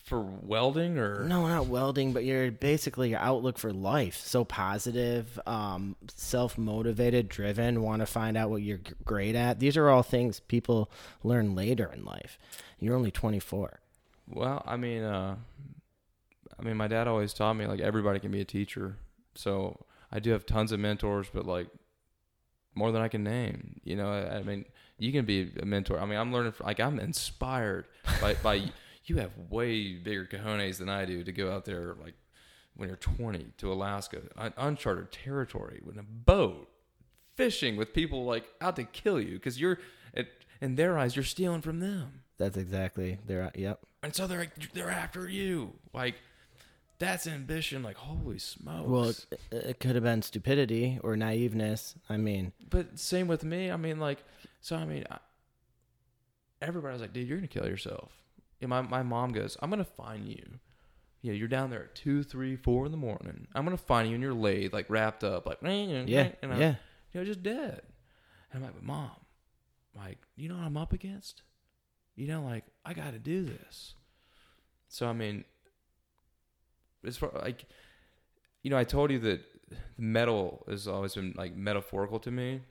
For welding or No, not welding, but you're basically your outlook for life. So positive, um, self motivated, driven, want to find out what you're great at. These are all things people learn later in life. You're only 24. well, I mean, uh, I mean, my dad always taught me like everybody can be a teacher. So I do have tons of mentors, but like more than I can name. You know, I, I mean, you can be a mentor. I mean, I'm learning. From, Like I'm inspired by by [LAUGHS] you have way bigger cojones than I do to go out there like when you're 20 to Alaska, un- uncharted territory with a boat, fishing with people like out to kill you because you're at, in their eyes you're stealing from them, That's exactly there. Yep. and so they're like, they're after you. Like that's ambition. Like holy smokes. Well, it, it could have been stupidity or naiveness. I mean, but same with me. I mean, like, so I mean, I, everybody was like, dude, you're gonna kill yourself. And my my mom goes, I'm gonna find you. You know, you're down there at two, three, four in the morning. I'm gonna find you and you're laid, like wrapped up, like Yeah, and I'm, yeah. you know, just dead. And I'm like, but mom, like, you know what I'm up against? You know, like, I got to do this. So, I mean, as far like, you know, I told you that metal has always been like metaphorical to me.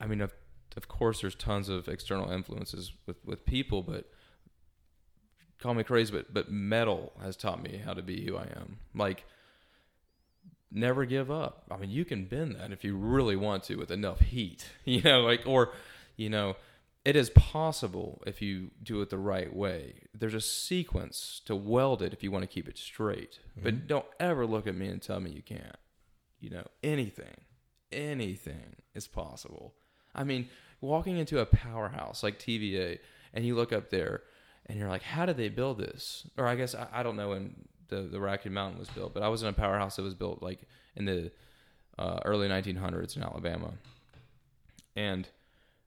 I mean, of, of course, there's tons of external influences with, with people, but call me crazy, but, but metal has taught me how to be who I am. Like, never give up. I mean, you can bend that if you really want to with enough heat, [LAUGHS] you know, like, or, you know, it is possible if you do it the right way. There's a sequence to weld it if you want to keep it straight. But don't ever look at me and tell me you can't. You know, anything, anything is possible. I mean, walking into a powerhouse like TVA and you look up there and you're like, how did they build this? Or I guess I, I don't know when the, the Raccoon Mountain was built, but I was in a powerhouse that was built like in the uh, early 1900s in Alabama. And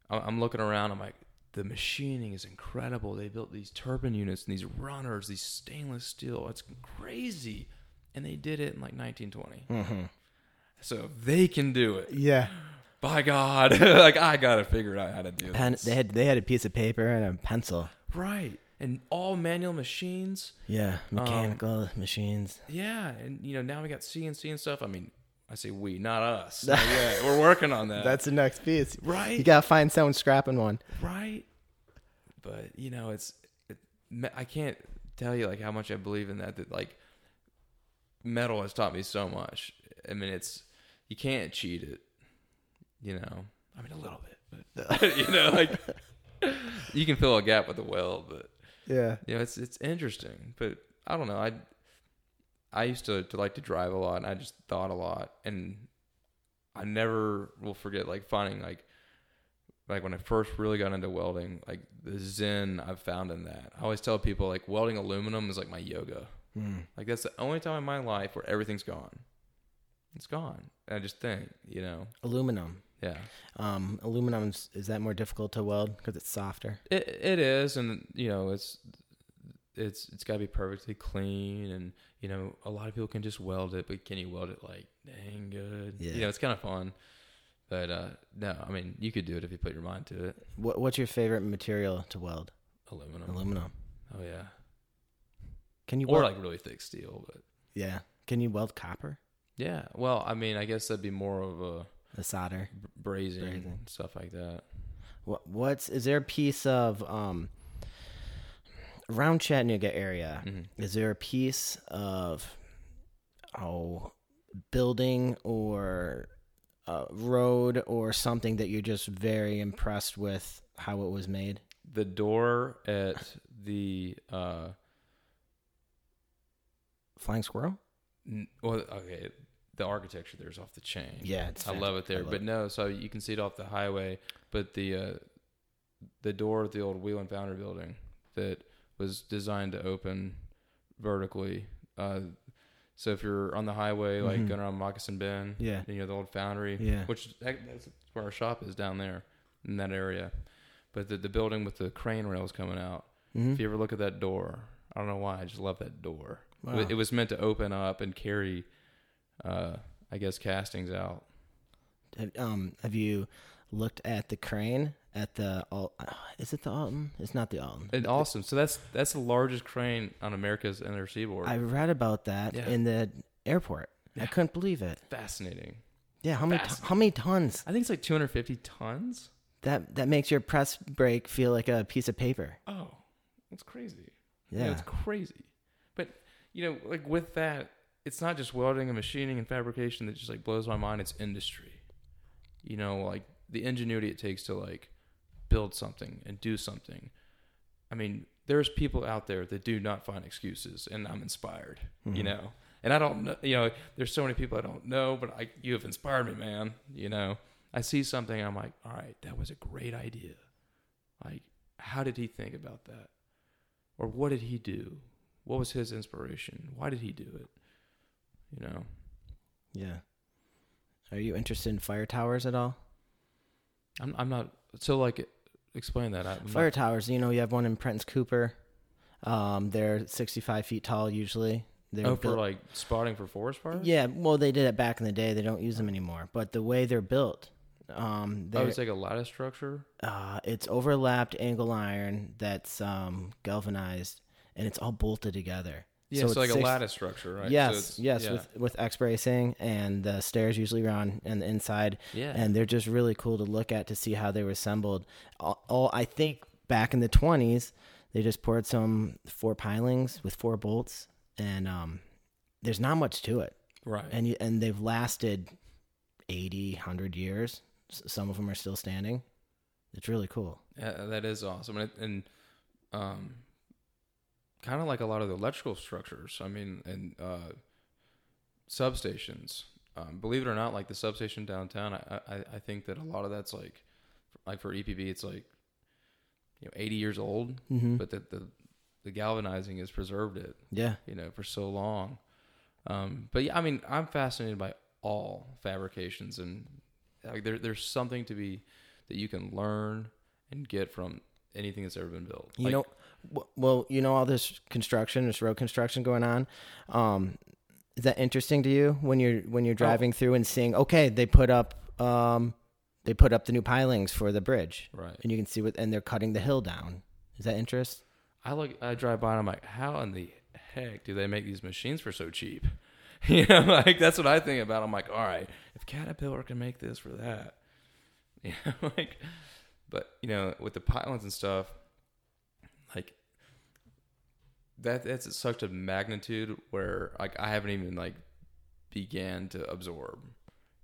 I'm looking around. I'm like, the machining is incredible. They built these turbine units and these runners, these stainless steel. It's crazy, and they did it in like 1920. Mm-hmm. So they can do it, Yeah. by God, [LAUGHS] like I gotta figure out how to do Pen, this. they had they had a piece of paper and a pencil. right, and all manual machines. Yeah, mechanical machines. Yeah, and you know now we got CNC and stuff. I mean, I say we, not us. [LAUGHS] Not yet. We're working on that. That's the next piece. right. You gotta find someone scrapping one. right but you know it's it, me- i can't tell you like how much i believe in that that like metal has taught me so much i mean it's you can't cheat it you know i mean a little bit but [LAUGHS] you know like [LAUGHS] you can fill a gap with a weld but Yeah. you know it's it's interesting but i don't know i i used to, to like to drive a lot and i just thought a lot and i never will forget like finding like like when i first really got into welding like the zen i've found in that i always tell people like welding aluminum is like my yoga Mm. like that's the only time in my life where everything's gone it's gone and i just think you know Aluminum. yeah Um, aluminum is that more difficult to weld because it's softer? It it is, and you know, it's it's it's got to be perfectly clean, and you know, a lot of people can just weld it, but can you weld it like dang good? Yeah. You know, it's kind of fun, but uh no, I mean, you could do it if you put your mind to it. What What's your favorite material to weld? Aluminum. Aluminum. Oh yeah, Can you or weld? like really thick steel, but yeah. Can you weld copper? yeah. Well, I mean, I guess that'd be more of a The solder. brazing, Brazing. stuff like that. What What's is there a piece of um around Chattanooga area? Mhm. Is there a piece of oh building or uh, road or something that you're just very impressed with how it was made? The door at the uh Flying squirrel? n- well, okay, the architecture there's off the chain. Yeah, it's I love it there. love but it. no, so you can see it off the highway, but the uh, the door of the old Wheland Foundry building that was designed to open vertically. Uh, so if you're on the highway, like Mhm. going around Moccasin Bend, Yeah. you know the old foundry, Yeah. which that's where our shop is down there in that area. But the the building with the crane rails coming out. Mhm. If you ever look at that door, I don't know why, I just love that door. It Wow. It was meant to open up and carry, uh, I guess, castings out. Have, um, have you looked at the crane at the Al- uh, is it the Alton? It's not the Alton. And awesome. So that's that's the largest crane on America's inner seaboard. I read about that Yeah. in the airport. I couldn't believe it. Fascinating. Yeah, how many how many tons? I think it's like 250 tons. That that makes your press brake feel like a piece of paper. Oh, that's crazy. Yeah. Yeah, it's crazy. But you know, like with that, it's not just welding and machining and fabrication that just like blows my mind. It's industry. You know, like the ingenuity it takes to like build something and do something. I mean, there's people out there that do not find excuses, and I'm inspired. You Mhm. know, and I don't know. You know, there's so many people I don't know, but I you have inspired me, man. You know, I see something, I'm like, all right, that was a great idea. Like, how did he think about that? Or what did he do? What was his inspiration? Why did he do it? You know, Yeah. Are you interested in fire towers at all? I'm I'm not so like explain that. I, Fire towers, you know, you have one in Prentice Cooper. Um, they're 65 feet tall usually. They're oh, for built- like spotting for forest fires. yeah, well, they did it back in the day. They don't use them anymore. But the way they're built, um, Oh, they're, it's like a lattice structure. uh, it's overlapped angle iron that's um, galvanized, and it's all bolted together. Yeah, so, it's like a lattice structure, right? So Yes, it's- yes, yeah. with with X bracing, and the stairs usually run on the inside, yeah. and they're just really cool to look at to see how they were assembled. All, all I think back in the twenties, they just poured some four pilings with four bolts, and um, there's not much to it, right. and you, and they've lasted 80, 100 years. Some of them are still standing. It's really cool. Yeah, that is awesome, and, and um, kind of like a lot of the electrical structures. I mean, and uh, substations. Um, believe it or not, like the substation downtown, I, I I think that a lot of that's like, like for EPB, it's like, you know, eighty years old, Mm-hmm. but that the the galvanizing has preserved it, Yeah, you know, for so long. Um, but yeah, I mean, I'm fascinated by all fabrications, and like there, there's something to be that you can learn and get from anything that's ever been built. You Like, know, well, you know all this construction, this road construction going on. Um, is that interesting to you when you're when you're driving through and seeing? Okay, they put up um, they put up the new pilings for the bridge, right? and you can see what, and they're cutting the hill down. Is that interest? I look, I drive by and I'm like, how in the heck do they make these machines for so cheap? [LAUGHS] You know, like that's what I think about. I'm like, all right, if Caterpillar can make this for that, [LAUGHS] you know, like, but you know, with the pylons and stuff, that, that's at such a magnitude where like I haven't even like began to absorb.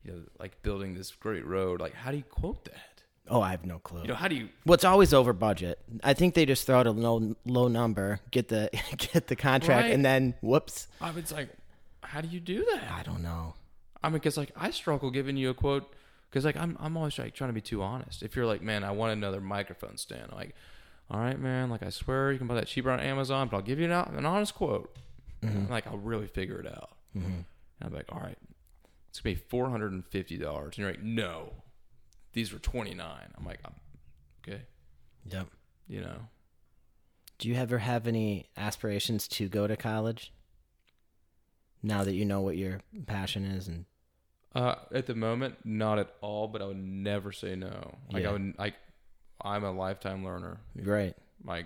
You know, like building this great road. Like, how do you quote that? Oh, I have no clue. You know, how do you well, it's always over budget. I think they just throw out a low low number, get the [LAUGHS] get the contract, Right. and then whoops. I was like, how do you do that? I don't know. I mean, because like I struggle giving you a quote because like I'm I'm always like trying to be too honest. If you're like, man, I want another microphone stand, I'm like, all right, man, like I swear you can buy that cheaper on Amazon, but I'll give you an, an honest quote. Mhm. Like I'll really figure it out. Mhm. And I'm like, all right, it's gonna be four hundred and fifty dollars. And you're like, no, these were twenty nine. I'm like, I'm, okay, Yep. you know. Do you ever have any aspirations to go to college? Now that you know what your passion is, and Uh, at the moment, not at all, but I would never say no. Like Yeah. I would, like, I'm a lifetime learner. right, my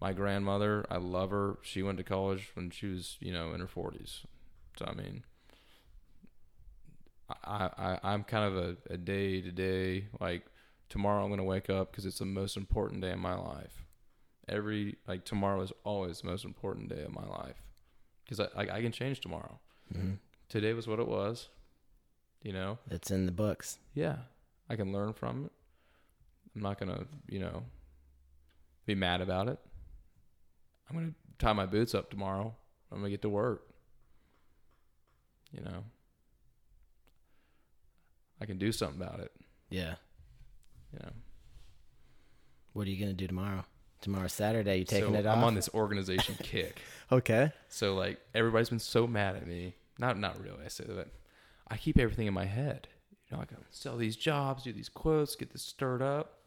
my grandmother i love her. She went to college when she was you know in her 40s so i mean i i i'm kind of a, day to day like tomorrow i'm gonna wake up because it's the most important day in my life. Every like tomorrow is always the most important day of my life because I, I i can change tomorrow. Hmm today was what it was you know? It's in the books. yeah. I can learn from it i'm not gonna you know be mad about it i'm gonna tie my boots up tomorrow i'm gonna get to work you know i can do something about it Yeah. you know What are you gonna do tomorrow? Tomorrow's Saturday. You taking so it off? i'm on this organization [LAUGHS] kick okay. so like everybody's been so mad at me not not really i say that i keep everything in my head you know i can sell these jobs do these quotes get this stirred up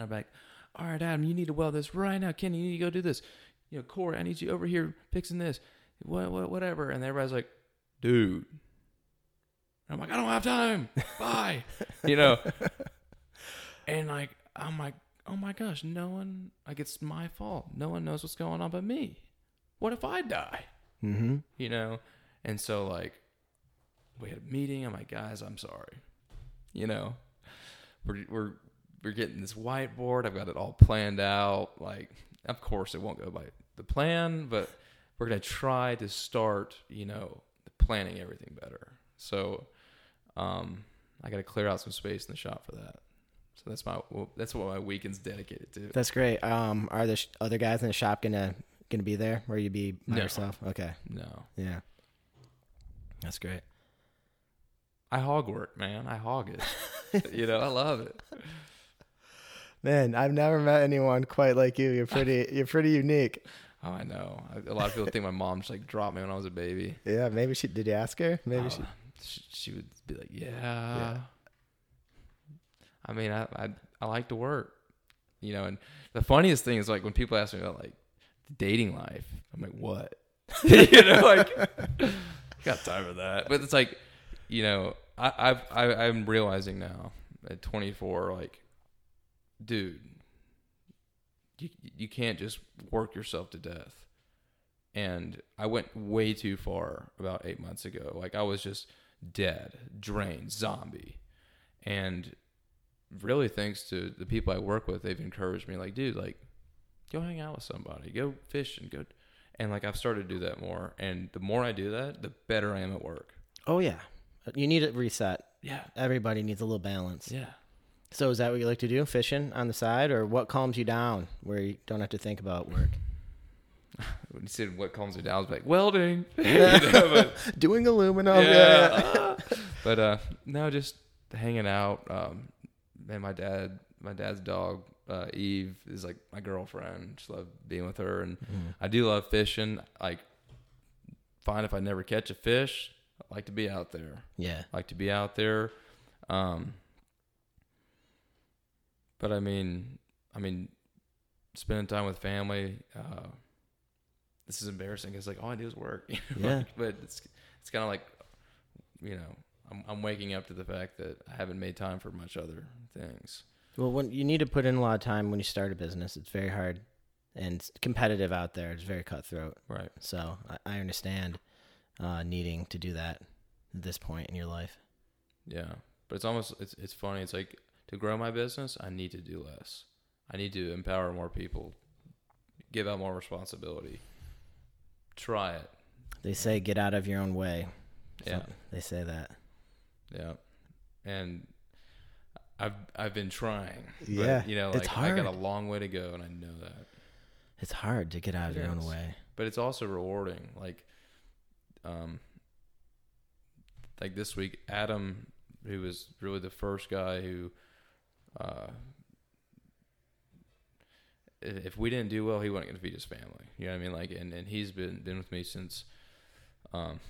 and i'm like all right adam you need to weld this right now. Kenny you need to go do this. You know corey i need you over here fixing this. What, what whatever. And everybody's like dude. And i'm like i don't have time. Bye. [LAUGHS] You know? And like i'm like oh my gosh no one like it's my fault. No one knows what's going on but me. What if i die? Mm-hmm. you know? And so like we had a meeting. I'm like guys i'm sorry. You know? We're we're we're getting this whiteboard i've got it all planned out like of course it won't go by the plan but we're going to try to start you know planning everything better so um i got to clear out some space in the shop for that so that's my well, that's what my weekend's dedicated to That's great. Um, are the sh- other guys in the shop gonna gonna be there, or you be by No. yourself? Okay. no Yeah. That's great. i hog work man i hog it [LAUGHS] you know i love it Man, I've never met anyone quite like you. You're pretty. you're pretty unique. [LAUGHS] Oh, I know. A lot of people think my mom just like dropped me when I was a baby. Yeah. Maybe she did. You ask her? Maybe Oh, she. she, she would be like, yeah. I mean, I, I I like to work. you know. And the funniest thing is like when people ask me about like dating life, I'm like, what? [LAUGHS] you know, like [LAUGHS] got time for that. But it's like, you know, I, I've I, I'm realizing now at 24, like, dude, you you can't just work yourself to death. And I went way too far about eight months ago. Like I was just dead, drained, zombie, and really thanks to the people I work with, they've encouraged me. Like, dude, like, go hang out with somebody, go fish, and go. And like I've started to do that more, and the more I do that, the better I am at work. Oh yeah, you need a reset. Yeah, Everybody needs a little balance. yeah. So is that what you like to do? Fishing on the side, or what calms you down where you don't have to think about work? [LAUGHS] When you said what calms me down, I was like welding. [LAUGHS] [LAUGHS] You know, Doing aluminum. yeah. but uh, no, just hanging out. Um, and my dad, my dad's dog, uh, Eve, is like my girlfriend. Just love being with her, and Mm. I do love fishing. Like, fine if I never catch a fish. I like to be out there. Yeah. like to be out there. Um, but I mean, I mean, spending time with family. Uh, this is embarrassing. It's like all I do is work. [LAUGHS] you know, Yeah. like, but it's it's kind of like, you know, I'm I'm waking up to the fact that I haven't made time for much other things. Well, when you need to put in a lot of time when you start a business, it's very hard and it's competitive out there. It's very cutthroat. Right. So I, I understand uh, needing to do that at this point in your life. Yeah. But it's almost it's it's funny. It's like to grow my business, I need to do less. I need to empower more people, give out more responsibility. Try it. They say get out of your own way. Yeah. They say that. Yeah, and I've I've been trying. But, Yeah, you know, it's like I got a long way to go, and I know that. It's hard to get out of It your own way. But it's also rewarding. Like, um, like this week, Adam, who was really the first guy who, uh, if we didn't do well, he wasn't going to feed his family. You know what I mean? Like, and, and he's been been with me since, um,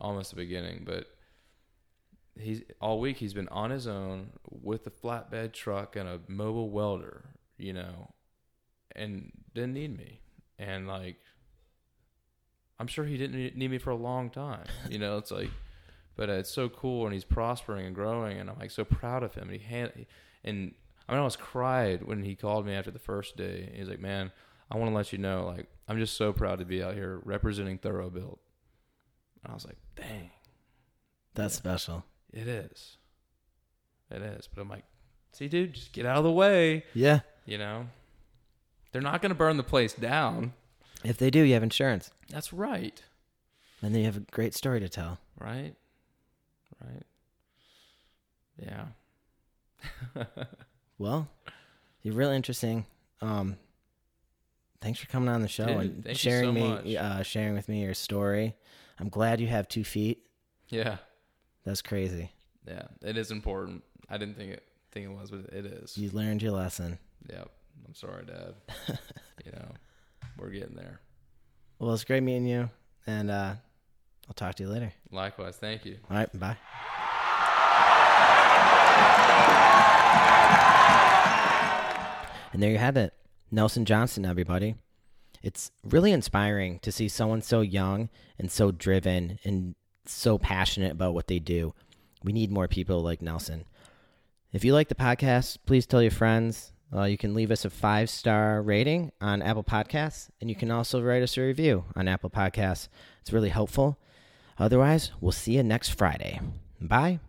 almost the beginning. But he's all week he's been on his own with a flatbed truck and a mobile welder. You know, and didn't need me. And like, I'm sure he didn't need me for a long time. You know, it's like, but uh, it's so cool, and he's prospering and growing, and I'm like so proud of him. And he hand, and I mean, I almost cried when he called me after the first day. He's like, "Man, I want to let you know, like, I'm just so proud to be out here representing Thorough Built." And I was like, "Dang, That's Yeah. special. it is, it is." But I'm like, "See, dude, just get out of the way." Yeah. You know, they're not going to burn the place down. If they do, you have insurance. That's right. And then you have a great story to tell. Right? Right? Yeah. [LAUGHS] Well, you're really interesting. Um, thanks for coming on the show Dude, and sharing so me, much. uh, sharing with me your story. I'm glad you have two feet. yeah. That's crazy. Yeah. It is important. I didn't think it think it was, but it is. You learned your lesson. Yep. I'm sorry, Dad. [LAUGHS] you know, we're getting there. Well, it's great meeting you, and uh, I'll talk to you later. Likewise. Thank you. All right, bye. And there you have it. Nelson Johnson, everybody. It's really inspiring to see someone so young and so driven and so passionate about what they do. We need more people like Nelson. If you like the podcast, please tell your friends. Uh, you can leave us a five star rating on Apple Podcasts, and you can also write us a review on Apple Podcasts. It's really helpful. Otherwise, we'll see you next Friday. Bye.